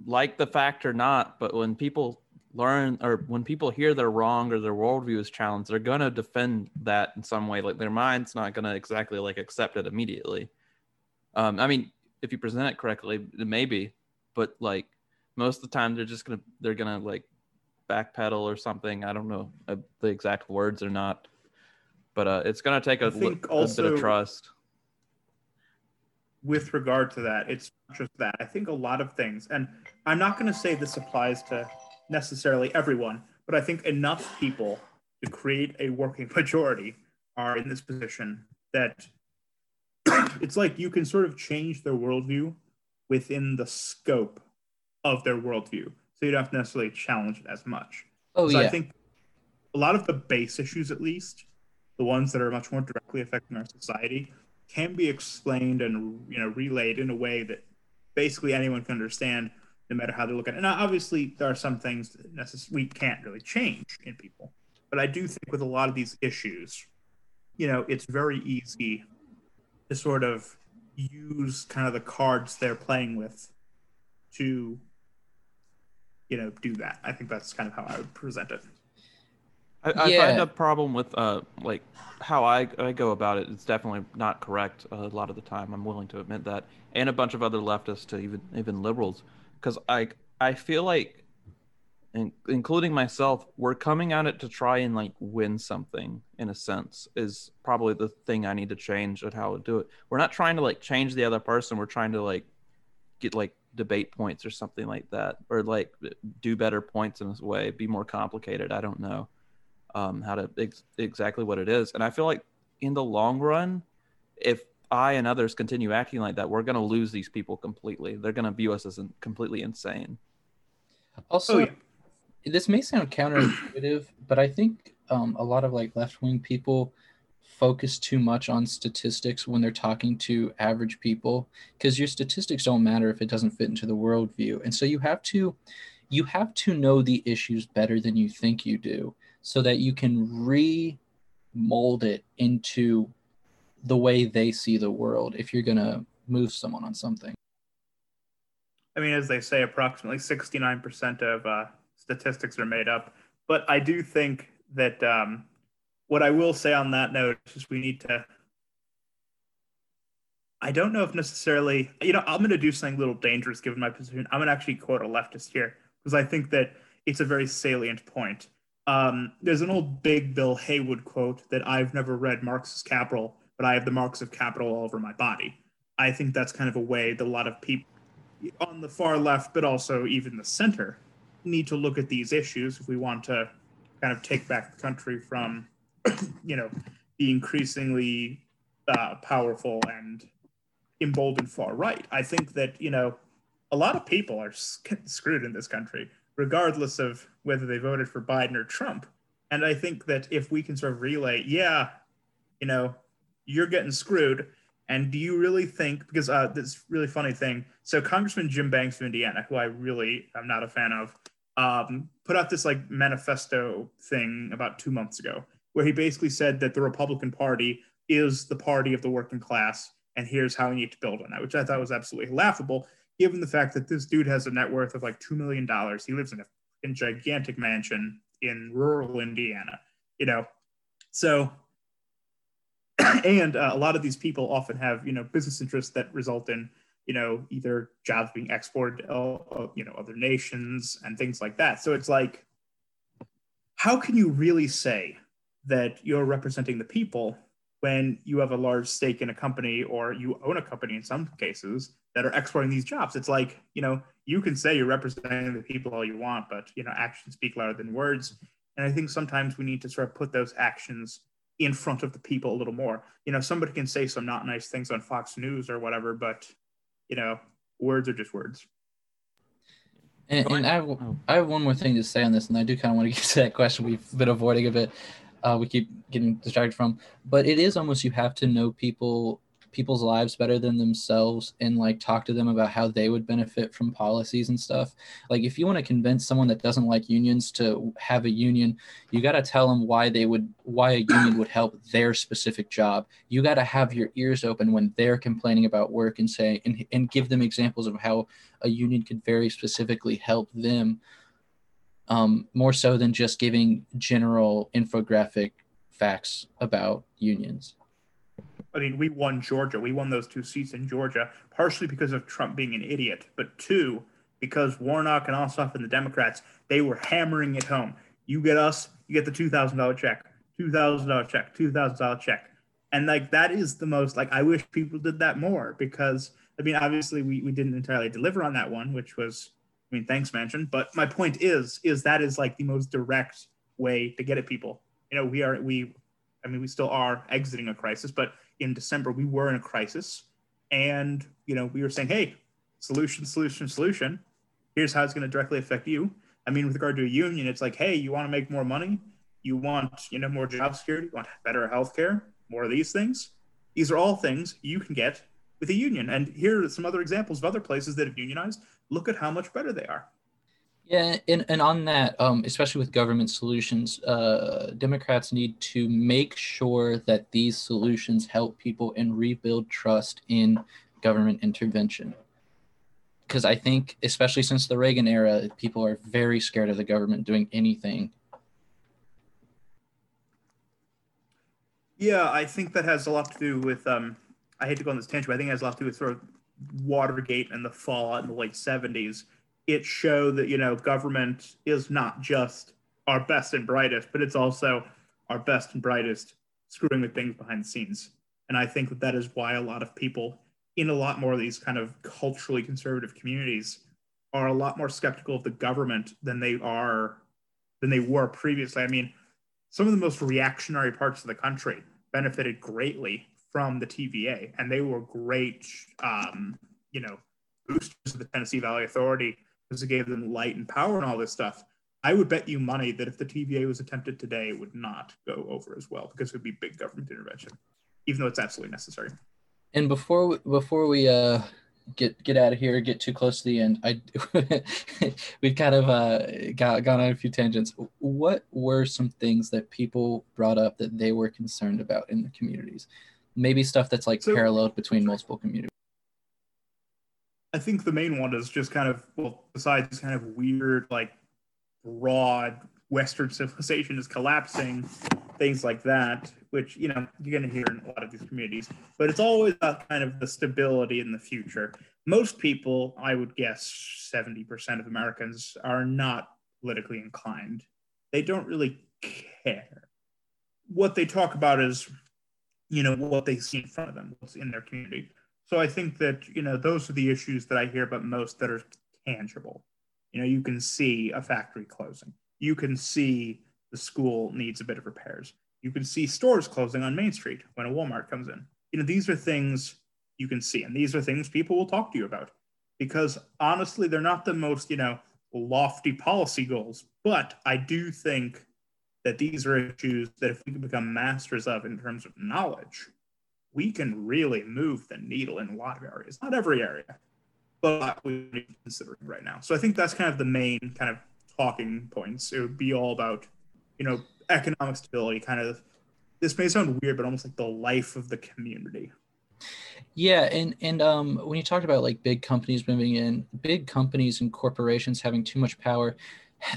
Speaker 1: like the fact or not, but when people learn or when people hear they're wrong or their worldview is challenged, they're gonna defend that in some way. Like their mind's not gonna exactly like accept it immediately. Um, I mean, if you present it correctly, maybe, but like most of the time they're just gonna they're gonna like backpedal or something. I don't know uh, the exact words or not, but uh, it's gonna take a, li- a bit of trust.
Speaker 2: With regard to that, it's just that. I think a lot of things, and I'm not going to say this applies to necessarily everyone, but I think enough people to create a working majority are in this position that it's like you can sort of change their worldview within the scope of their worldview. So you don't have to necessarily challenge it as much.
Speaker 3: Oh,
Speaker 2: so
Speaker 3: yeah.
Speaker 2: I think a lot of the base issues, at least, the ones that are much more directly affecting our society, can be explained and you know relayed in a way that basically anyone can understand, no matter how they look at it. And uh, obviously, there are some things that necess- we can't really change in people. But I do think with a lot of these issues, you know, it's very easy to sort of use kind of the cards they're playing with to you know do that i think that's kind of how i would present it
Speaker 1: I, I
Speaker 3: Yeah.
Speaker 1: find a problem with uh like how I, I go about it. It's definitely not correct uh, a lot of the time. I'm willing to admit that, and a bunch of other leftists to even even liberals, because I I feel like, in, including myself, we're coming at it to try and like win something in a sense. Is probably the thing I need to change at how to do it. We're not trying to like change the other person. We're trying to like get like debate points or something like that, or like do better points in this way. Be more complicated. I don't know um, how to ex- exactly what it is. And I feel like in the long run, if I and others continue acting like that, we're going to lose these people completely. They're going to view us as in- completely insane.
Speaker 3: Also,
Speaker 2: Oh, yeah.
Speaker 3: this may sound counterintuitive, but I think um, a lot of like left wing people focus too much on statistics when they're talking to average people because your statistics don't matter if it doesn't fit into the worldview. And so you have to you have to know the issues better than you think you do so that you can re-mold it into the way they see the world if you're going to move someone on something.
Speaker 2: i mean as they say approximately 69% of uh, statistics are made up but i do think that um, what i will say on that note is we need to i don't know if necessarily you know i'm going to do something a little dangerous given my position. I'm going to actually quote a leftist here because i think that it's a very salient point. Um, there's an old big bill haywood quote that i've never read marx's capital but i have the marks of capital all over my body. I think that's kind of a way that a lot of people on the far left but also even the center need to look at these issues if we want to kind of take back the country from you know the increasingly uh, powerful and emboldened far right. I think that you know a lot of people are screwed in this country regardless of whether they voted for biden or trump. And i think that if we can sort of relay yeah you know you're getting screwed and do you really think because uh, this really funny thing so congressman jim banks of indiana who i really am not a fan of um, put out this like manifesto thing about two months ago where he basically said that the republican party is the party of the working class and here's how we need to build on that which i thought was absolutely laughable given the fact that this dude has a net worth of like $2 million he lives in a freaking gigantic mansion in rural indiana you know? So and uh, a lot of these people often have you know business interests that result in you know either jobs being exported to uh, you know other nations and things like that. So it's like how can you really say that you're representing the people when you have a large stake in a company or you own a company in some cases that are exporting these jobs it's like you know you can say you're representing the people all you want but you know actions speak louder than words and i think sometimes we need to sort of put those actions in front of the people a little more you know somebody can say some not nice things on fox news or whatever but you know words are just words
Speaker 3: And, and. I, have. I have one more thing to say on this, and I do kind of want to get to that question we've been avoiding a bit. Uh, we keep getting distracted from, but it is almost you have to know people people's lives better than themselves and like talk to them about how they would benefit from policies and stuff. Like if you want to convince someone that doesn't like unions to have a union, you got to tell them why they would why a union would help their specific job. You got to have your ears open when they're complaining about work and say and, and give them examples of how a union could very specifically help them um, more so than just giving general infographic facts about unions.
Speaker 2: I mean, we won Georgia. We won those two seats in Georgia, partially because of Trump being an idiot, but two, because Warnock and Ossoff and the Democrats, they were hammering it home. You get us, you get the $2,000 check, $2,000 check, $2,000 check. And like, that is the most, like, I wish people did that more because, I mean, obviously we, we didn't entirely deliver on that one, which was, I mean, thanks, Manchin. But my point is, is that is like the most direct way to get at people. You know, we are, we, I mean, we still are exiting a crisis, but in December, we were in a crisis. And, you know, we were saying, hey, solution, solution, solution. Here's how it's going to directly affect you. I mean, with regard to a union, it's like, hey, you want to make more money? You want, you know, more job security? You want better health care? More of these things? These are all things you can get with a union. And here are some other examples of other places that have unionized. Look at how much better they are.
Speaker 3: Yeah, and, and on that, um, especially with government solutions, uh, Democrats need to make sure that these solutions help people and rebuild trust in government intervention. Because I think, especially since the Reagan era, people are very scared of the government doing anything.
Speaker 2: Yeah, I think that has a lot to do with. Um, I hate to go on this tangent, but I think it has a lot to do with sort of Watergate and the fallout in the late 70s it showed that you know government is not just our best and brightest, but it's also our best and brightest screwing with things behind the scenes. And I think that that is why a lot of people in a lot more of these kind of culturally conservative communities are a lot more skeptical of the government than they are than they were previously. I mean, some of the most reactionary parts of the country benefited greatly from the TVA, and they were great, um, you know, boosters of the Tennessee Valley Authority because it gave them light and power and all this stuff. I would bet you money that if the TVA was attempted today, it would not go over as well because it would be big government intervention, even though it's absolutely necessary.
Speaker 3: And before we, before we uh, get get out of here, get too close to the end, I we've kind of uh, got gone on a few tangents. What were some things that people brought up that they were concerned about in the communities? Maybe stuff that's like so, paralleled between multiple communities.
Speaker 2: I think the main one is just kind of well, besides kind of weird, like broad Western civilization is collapsing, things like that, which you know you're going to hear in a lot of these communities. But it's always about kind of the stability in the future. Most people, I would guess, seventy percent of Americans are not politically inclined. They don't really care. What they talk about is, you know, what they see in front of them, what's in their community. So I think that you know those are the issues that I hear about most that are tangible. You know, you can see a factory closing. You can see the school needs a bit of repairs. You can see stores closing on Main Street when a Walmart comes in. You know, these are things you can see, and these are things people will talk to you about because honestly, they're not the most you know lofty policy goals, but I do think that these are issues that if we can become masters of in terms of knowledge, we can really move the needle in a lot of areas, not every area, but we're considering right now. So I think that's kind of the main kind of talking points. It would be all about, you know, economic stability, kind of. This may sound weird, but almost like the life of the community.
Speaker 3: Yeah, and and um, when you talked about like big companies moving in, big companies and corporations having too much power,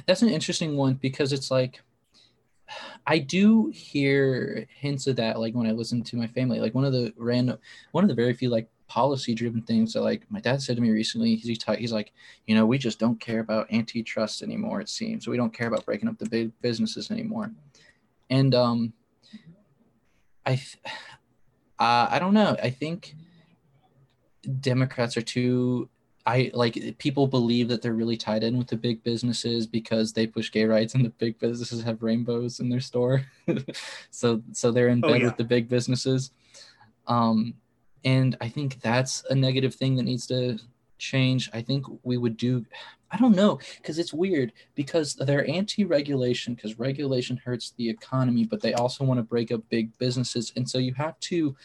Speaker 3: that's an interesting one because it's like I do hear hints of that, like when I listen to my family. Like one of the random, one of the very few like policy driven things that like my dad said to me recently. He's he's like, you know, we just don't care about antitrust anymore. It seems we don't care about breaking up the big businesses anymore. And um, I, uh, I don't know. I think Democrats are too I like people believe that they're really tied in with the big businesses because they push gay rights and the big businesses have rainbows in their store. so so they're in oh, bed oh, yeah. with the big businesses. Um and I think that's a negative thing that needs to change. I think we would do I don't know because it's weird because they're anti-regulation because regulation hurts the economy, but they also want to break up big businesses. And so you have to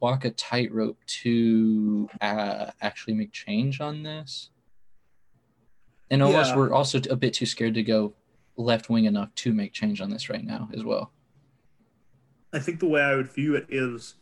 Speaker 3: walk a tightrope to uh, actually make change on this. And almost
Speaker 2: Yeah.
Speaker 3: we're also a bit too scared to go left wing enough to make change on this right now as well.
Speaker 2: I think the way I would view it is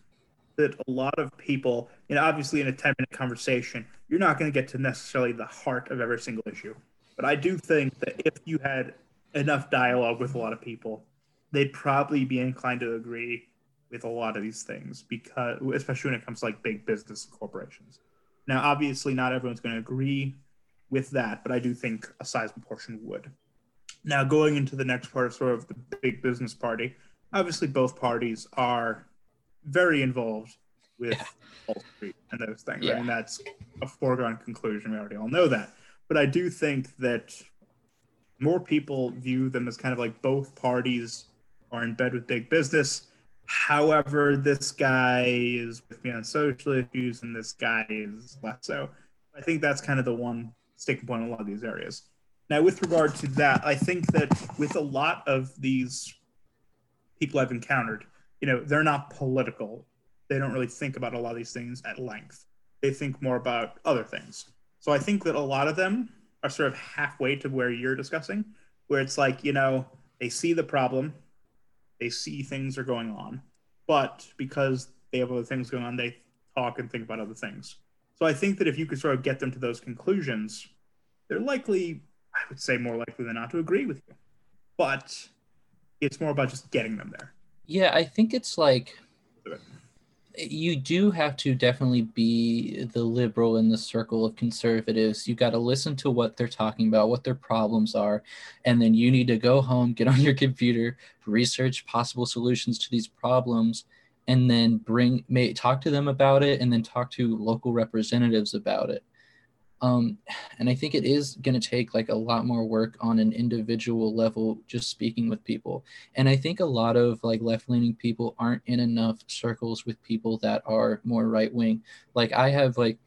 Speaker 2: that a lot of people, know, obviously in a 10 minute conversation, you're not going to get to necessarily the heart of every single issue. But I do think that if you had enough dialogue with a lot of people, they'd probably be inclined to agree with a lot of these things because, especially when it comes to like big business corporations. Now, obviously, not everyone's going to agree with that, but I do think a sizable portion would. Now, going into the next part of sort of the big business party, obviously both parties are very involved with
Speaker 3: Yeah.
Speaker 2: Wall Street and those things.
Speaker 3: Yeah.
Speaker 2: I mean, that's a foregone conclusion. We already all know that. But I do think that more people view them as kind of like both parties are in bed with big business. However, this guy is with me on social issues and this guy is less so. I think that's kind of the one sticking point in a lot of these areas. Now, with regard to that, I think that with a lot of these people I've encountered, you know, they're not political. They don't really think about a lot of these things at length. They think more about other things. So I think that a lot of them are sort of halfway to where you're discussing, where it's like, you know, they see the problem, they see things are going on, but because they have other things going on, they talk and think about other things. So I think that if you could sort of get them to those conclusions, they're likely, I would say more likely than not to agree with you. But it's more about just getting them there.
Speaker 3: Yeah, I think it's like. You do have to definitely be the liberal in the circle of conservatives. You got to listen to what they're talking about, what their problems are, and then you need to go home, get on your computer, research possible solutions to these problems, and then bring may talk to them about it, and then talk to local representatives about it. Um, and I think it is going to take like a lot more work on an individual level, just speaking with people. And i think a lot of like left-leaning people aren't in enough circles with people that are more right-wing. Like i have like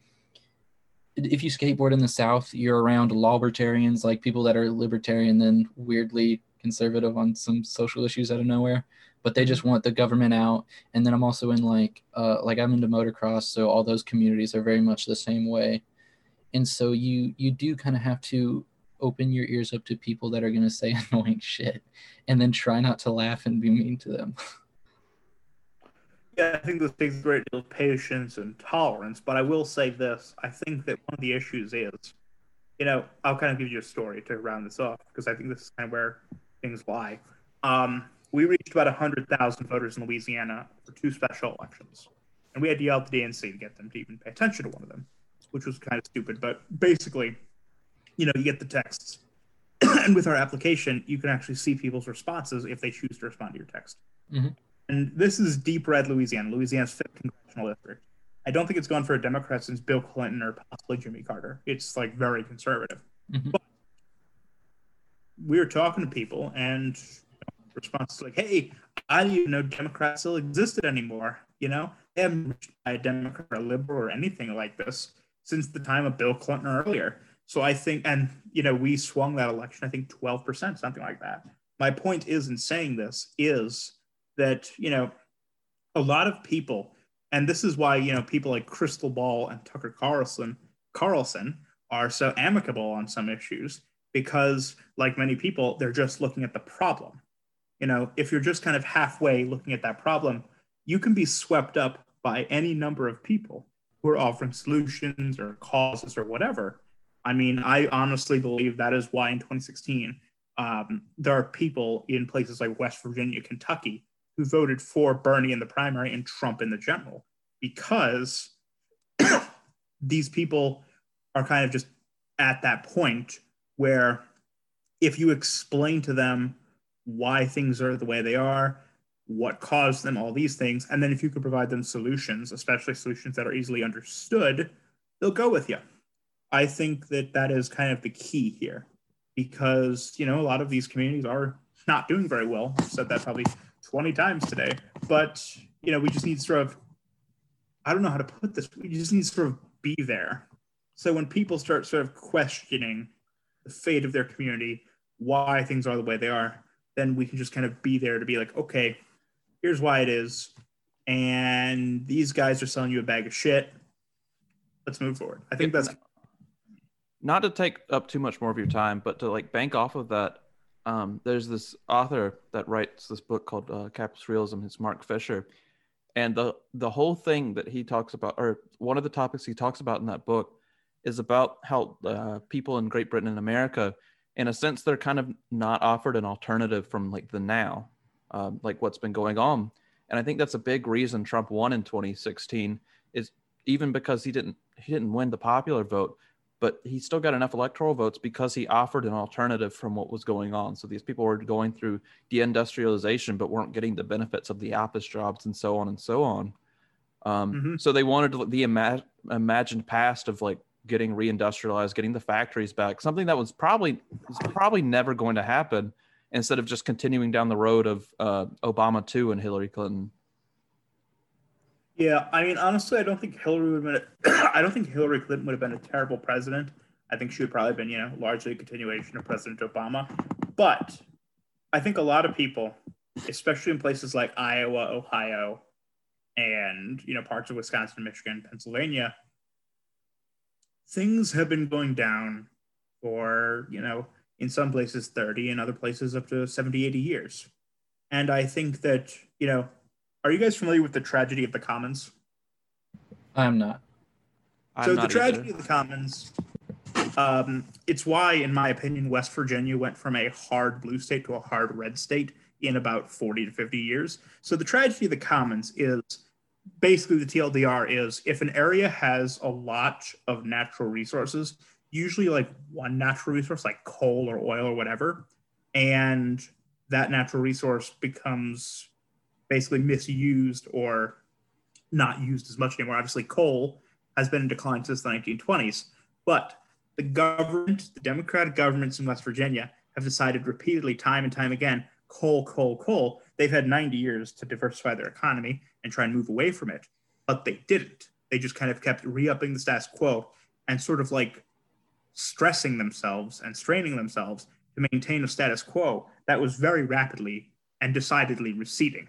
Speaker 3: if you skateboard in the south you're around libertarians like people that are libertarian then weirdly conservative on some social issues out of nowhere. But they just want the government out. And then i'm also in like uh like i'm into motocross so all those communities are very much the same way and so you you do kind of have to open your ears up to people that are going to say annoying shit and then try not to laugh and be mean to them.
Speaker 2: Yeah, I think this takes a great deal of patience and tolerance. But I will say this: I think that one of the issues is, you know, I'll kind of give you a story to round this off because I think this is kind of where things lie. Um, we reached about hundred thousand voters in Louisiana for two special elections, and we had to yell at the DNC to get them to even pay attention to one of them, which was kind of stupid. But basically, you know, you get the texts, and with our application, you can actually see people's responses if they choose to respond to your text and this is deep red Louisiana, Louisiana's fifth congressional district. I don't think it's gone for a Democrat since Bill Clinton or possibly Jimmy Carter. It's like very conservative.
Speaker 3: Mhm.
Speaker 2: But we were talking to people, and you know, response is like, "Hey, I didn't even know Democrats still existed anymore. You know, they haven't reached by a Democrat or liberal or anything like this since the time of Bill Clinton earlier." So I think, and you know, we swung that election, I think, twelve percent, something like that. My point is, in saying this, is that you know a lot of people and this is why you know people like krystal ball and tucker carlson carlson are so amicable on some issues because like many people they're just looking at the problem you know if you're just kind of halfway looking at that problem you can be swept up by any number of people who are offering solutions or causes or whatever. I mean i honestly believe that is why in 2016 um, there are people in places like west virginia kentucky who voted for Bernie in the primary and Trump in the general because these people are kind of just at that point where if you explain to them why things are the way they are, what caused them, all these things, and then if you could provide them solutions, especially solutions that are easily understood, they'll go with you. I think that that is kind of the key here because, you know, a lot of these communities are not doing very well. I've said that probably 20 times today. But, you know, we just need sort of, I don't know how to put this, we just need sort of be there. So when people start sort of questioning the fate of their community, why things are the way they are, then we can just kind of be there to be like, okay, here's why it is. and these guys are selling you a bag of shit. Let's move forward. I think that's
Speaker 1: not to take up too much more of your time, but to like bank off of that. Um, there's this author that writes this book called uh, Capitalist Realism. It's Mark Fisher, and the the whole thing that he talks about, or one of the topics he talks about in that book, is about how uh, people in Great Britain and America, in a sense, they're kind of not offered an alternative from like the now, um, like what's been going on. And I think that's a big reason Trump won in 2016 is even because he didn't he didn't win the popular vote, but he still got enough electoral votes because he offered an alternative from what was going on. So these people were going through deindustrialization, but weren't getting the benefits of the office jobs and so on and so on. Um, mm-hmm. So they wanted the ima- imagined past of like getting reindustrialized, getting the factories back, something that was probably was probably never going to happen. Instead of just continuing down the road of uh, Obama two and Hillary Clinton.
Speaker 2: Yeah, I mean, honestly, I don't think Hillary would have been. A, I don't think Hillary Clinton would have been a terrible president. I think she would probably have been, you know, largely a continuation of President Obama. But I think a lot of people, especially in places like Iowa, Ohio, and you know parts of Wisconsin, Michigan, Pennsylvania, things have been going down for, you know, in some places 30, in other places up to 70, 80 years. And I think that, you know, are you guys familiar with the tragedy of the commons?
Speaker 3: I'm not.
Speaker 2: So I'm the tragedy either. of the commons, um, it's why, in my opinion, West Virginia went from a hard blue state to a hard red state in about 40 to 50 years. So the tragedy of the commons is basically the TLDR is if an area has a lot of natural resources, usually like one natural resource like coal or oil or whatever, and that natural resource becomes basically misused or not used as much anymore. Obviously, coal has been in decline since the 1920s, but the government, the Democratic governments in West Virginia, have decided repeatedly, time and time again, coal, coal, coal. They've had 90 years to diversify their economy and try and move away from it, but they didn't. They just kind of kept re upping the status quo and sort of like stressing themselves and straining themselves to maintain a status quo that was very rapidly and decidedly receding.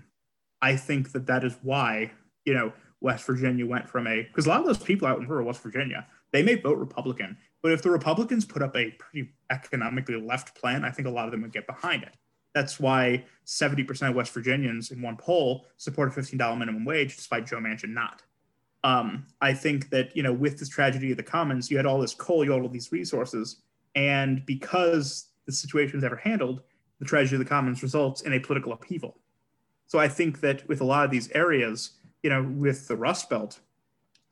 Speaker 2: I think that that is why, you know, West Virginia went from a, because a lot of those people out in rural West Virginia, they may vote Republican, but if the Republicans put up a pretty economically left plan, I think a lot of them would get behind it. That's why 70% of West Virginians in one poll support a $15 minimum wage, despite Joe Manchin not. Um, I think that, you know, with this tragedy of the commons, you had all this coal, you had all these resources. And because the situation was ever handled, the tragedy of the commons results in a political upheaval. So I think that with a lot of these areas, you know, with the Rust Belt,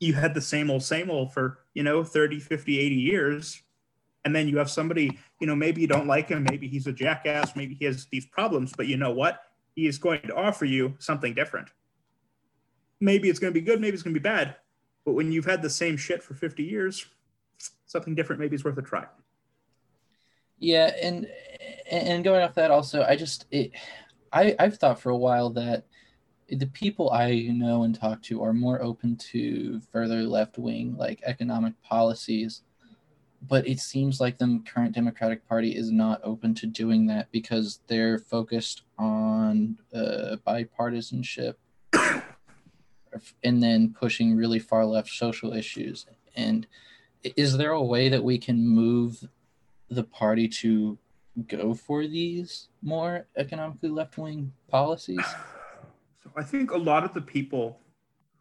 Speaker 2: you had the same old, same old for, you know, 30, 50, 80 years and then you have somebody you know maybe you don't like him maybe he's a jackass maybe he has these problems but you know what he is going to offer you something different maybe it's going to be good maybe it's going to be bad but when you've had the same shit for 50 years something different maybe is worth a try.
Speaker 3: Yeah and and going off that also i just it i i've thought for a while that the people i know and talk to are more open to further left wing like economic policies but it seems like the current Democratic Party is not open to doing that because they're focused on uh, bipartisanship and then pushing really far left social issues. And is there a way that we can move the party to go for these more economically left wing policies?
Speaker 2: So I think a lot of the people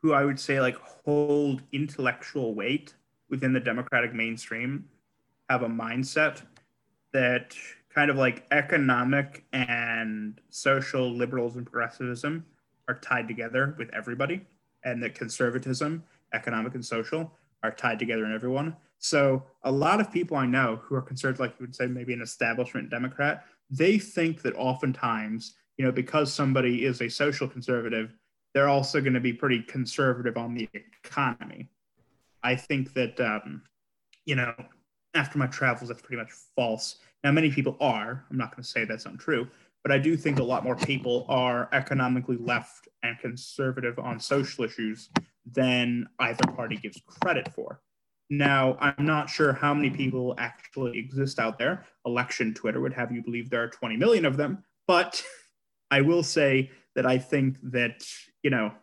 Speaker 2: who I would say like hold intellectual weight within the Democratic mainstream have a mindset that kind of like economic and social liberals and progressivism are tied together with everybody, and that conservatism, economic and social, are tied together in everyone. So a lot of people I know who are conservative, like you would say, maybe an establishment Democrat, they think that oftentimes, you know, because somebody is a social conservative, they're also going to be pretty conservative on the economy. I think that um, you know, after my travels, that's pretty much false. Now, many people are. I'm not going to say that's untrue, but I do think a lot more people are economically left and conservative on social issues than either party gives credit for. Now, I'm not sure how many people actually exist out there. Election Twitter would have you believe there are 20 million of them, but I will say that I think that, you know,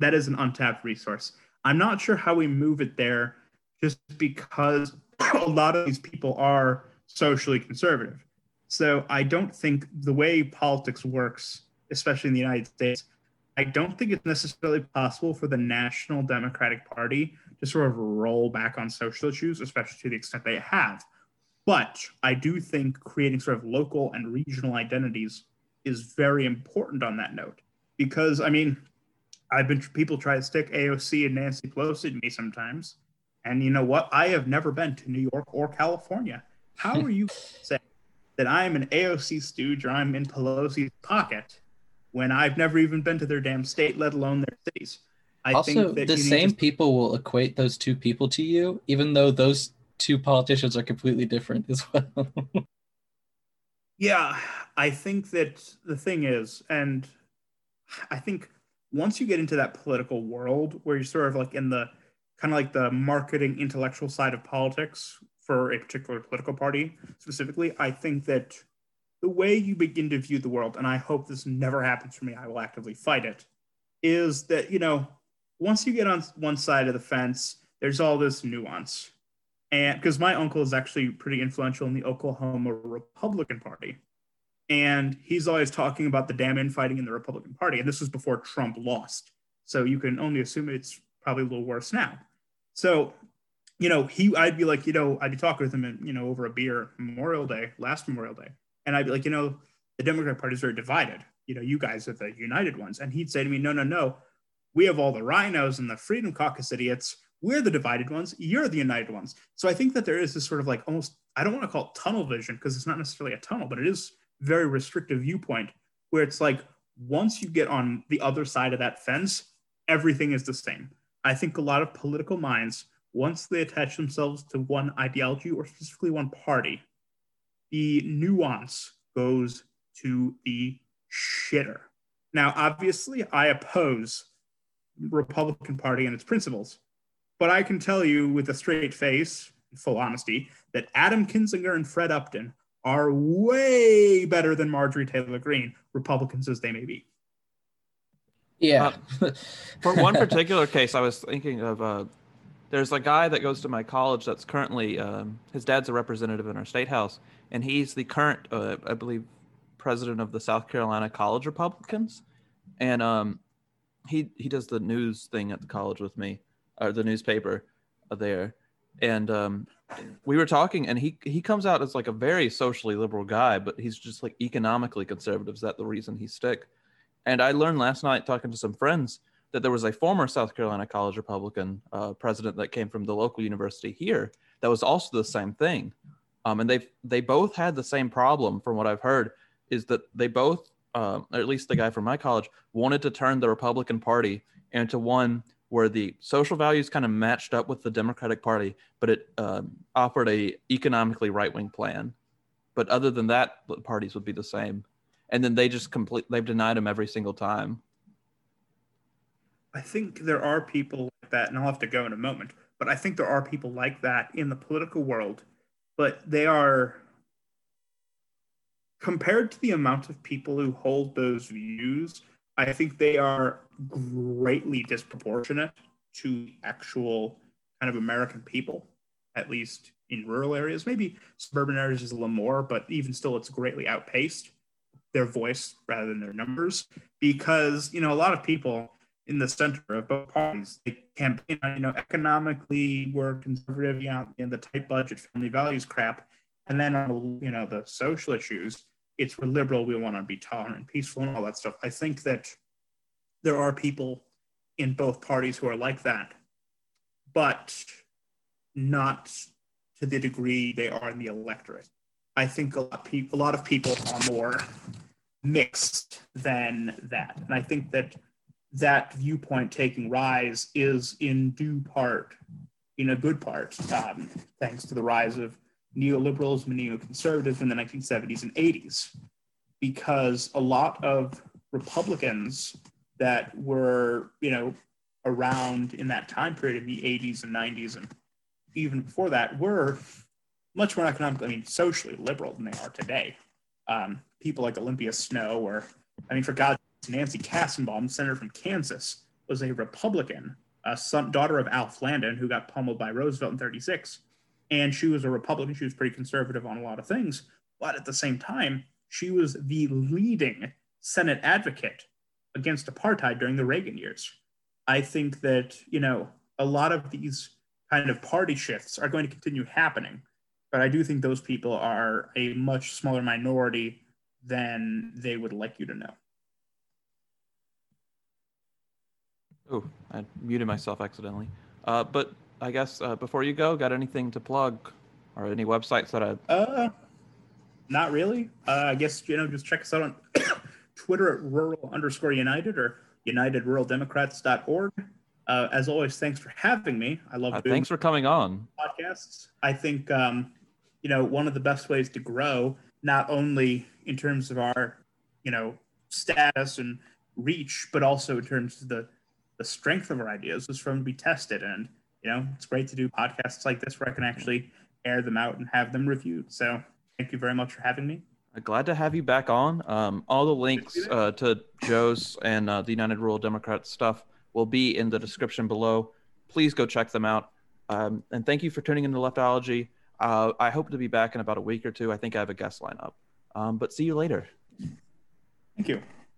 Speaker 2: that is an untapped resource. I'm not sure how we move it there just because a lot of these people are socially conservative. So I don't think the way politics works, especially in the United States, I don't think it's necessarily possible for the National Democratic Party to sort of roll back on social issues, especially to the extent they have. But I do think creating sort of local and regional identities is very important on that note. Because, I mean, I've been people try to stick AOC and Nancy Pelosi to me sometimes. And you know what? I have never been to New York or California. How are you saying that I'm an AOC stooge or I'm in Pelosi's pocket when I've never even been to their damn state, let alone their cities?
Speaker 3: I also, the same to... people will equate those two people to you, even though those two politicians are completely different as well.
Speaker 2: yeah, I think that the thing is, and I think once you get into that political world where you're sort of like in the kind of like the marketing intellectual side of politics for a particular political party specifically, I think that the way you begin to view the world, and I hope this never happens for me, I will actively fight it, is that, you know, once you get on one side of the fence, there's all this nuance. And because my uncle is actually pretty influential in the Oklahoma Republican Party. And he's always talking about the damn infighting in the Republican Party. And this was before Trump lost. So you can only assume it's probably a little worse now. So, you know, he I'd be like, you know, I'd be talking with him, you know, over a beer Memorial Day, last Memorial Day, and I'd be like, you know, the Democratic Party is very divided. You know, you guys are the united ones, and he'd say to me, no, no, no, we have all the RINOs and the Freedom Caucus idiots. We're the divided ones. You're the united ones. So I think that there is this sort of like almost I don't want to call it tunnel vision because it's not necessarily a tunnel, but it is very restrictive viewpoint where it's like once you get on the other side of that fence, everything is the same. I think a lot of political minds, once they attach themselves to one ideology or specifically one party, the nuance goes to the shitter. Now, obviously, I oppose Republican Party and its principles, but I can tell you with a straight face, full honesty, that Adam Kinzinger and Fred Upton are way better than Marjorie Taylor Greene, Republicans as they may be.
Speaker 3: Yeah.
Speaker 1: uh, for one particular case, I was thinking of uh, there's a guy that goes to my college that's currently um, his dad's a representative in our state house, and he's the current, uh, I believe, president of the South Carolina College Republicans, and um, he he does the news thing at the college with me, or the newspaper there, and um, we were talking, and he he comes out as like a very socially liberal guy, but he's just like economically conservative. Is that the reason he stick? And I learned last night talking to some friends that there was a former South Carolina College Republican uh, president that came from the local university here that was also the same thing. Um, and they they both had the same problem, from what I've heard, is that they both, uh, or at least the guy from my college, wanted to turn the Republican Party into one where the social values kind of matched up with the Democratic Party, but it um, offered a economically right wing plan. But other than that, the parties would be the same and then they just complete they've denied him every single time.
Speaker 2: I think there are people like that, and I'll have to go in a moment. But I think there are people like that in the political world, but they are compared to the amount of people who hold those views. I think they are greatly disproportionate to actual kind of American people, at least in rural areas. Maybe suburban areas is a little more, but even still, it's greatly outpaced their voice rather than their numbers because you know a lot of people in the center of both parties. They campaign you know economically we're conservative you know in the tight budget family values crap. And then on you know the social issues it's we're liberal we want to be tolerant and peaceful and all that stuff. I think that there are people in both parties who are like that but not to the degree they are in the electorate. I think a lot, pe- a lot of people are more mixed than that. And I think that that viewpoint taking rise is in due part, in a good part, um, thanks to the rise of neoliberalism and neoconservatism in the 1970s and 80s, because a lot of Republicans that were, you know, around in that time period in the 80s and 90s and even before that were much more economically, I mean, socially liberal than they are today. Um, people like Olympia Snowe, or I mean, for God, Nancy Kassebaum, senator from Kansas, was a Republican, a son, daughter of Alf Landon, who got pummeled by Roosevelt in 36. And she was a Republican. She was pretty conservative on a lot of things. But at the same time, she was the leading Senate advocate against apartheid during the Reagan years. I think that, you know, a lot of these kind of party shifts are going to continue happening. But I do think those people are a much smaller minority than they would like you to know.
Speaker 1: Oh, I muted myself accidentally. Uh, but I guess uh, before you go, got anything to plug or any websites that I?
Speaker 2: Uh, not really. Uh, I guess you know, just check us out on Twitter at rural underscore united or unitedruraldemocrats.org. Uh, as always, thanks for having me. I love.
Speaker 1: Uh, thanks for coming on.
Speaker 2: Podcasts. I think um, you know one of the best ways to grow, not only in terms of our you know status and reach, but also in terms of the the strength of our ideas, is from to be tested. And you know, it's great to do podcasts like this where I can actually air them out and have them reviewed. So thank you very much for having me.
Speaker 1: Uh, glad to have you back on. Um, all the links uh, to Joe's and uh, the United Rural Democrats stuff will be in the description below. Please go check them out. Um, and thank you for tuning into Leftology. Uh, I hope to be back in about a week or two. I think I have a guest lineup. Um, but see you later.
Speaker 2: Thank you.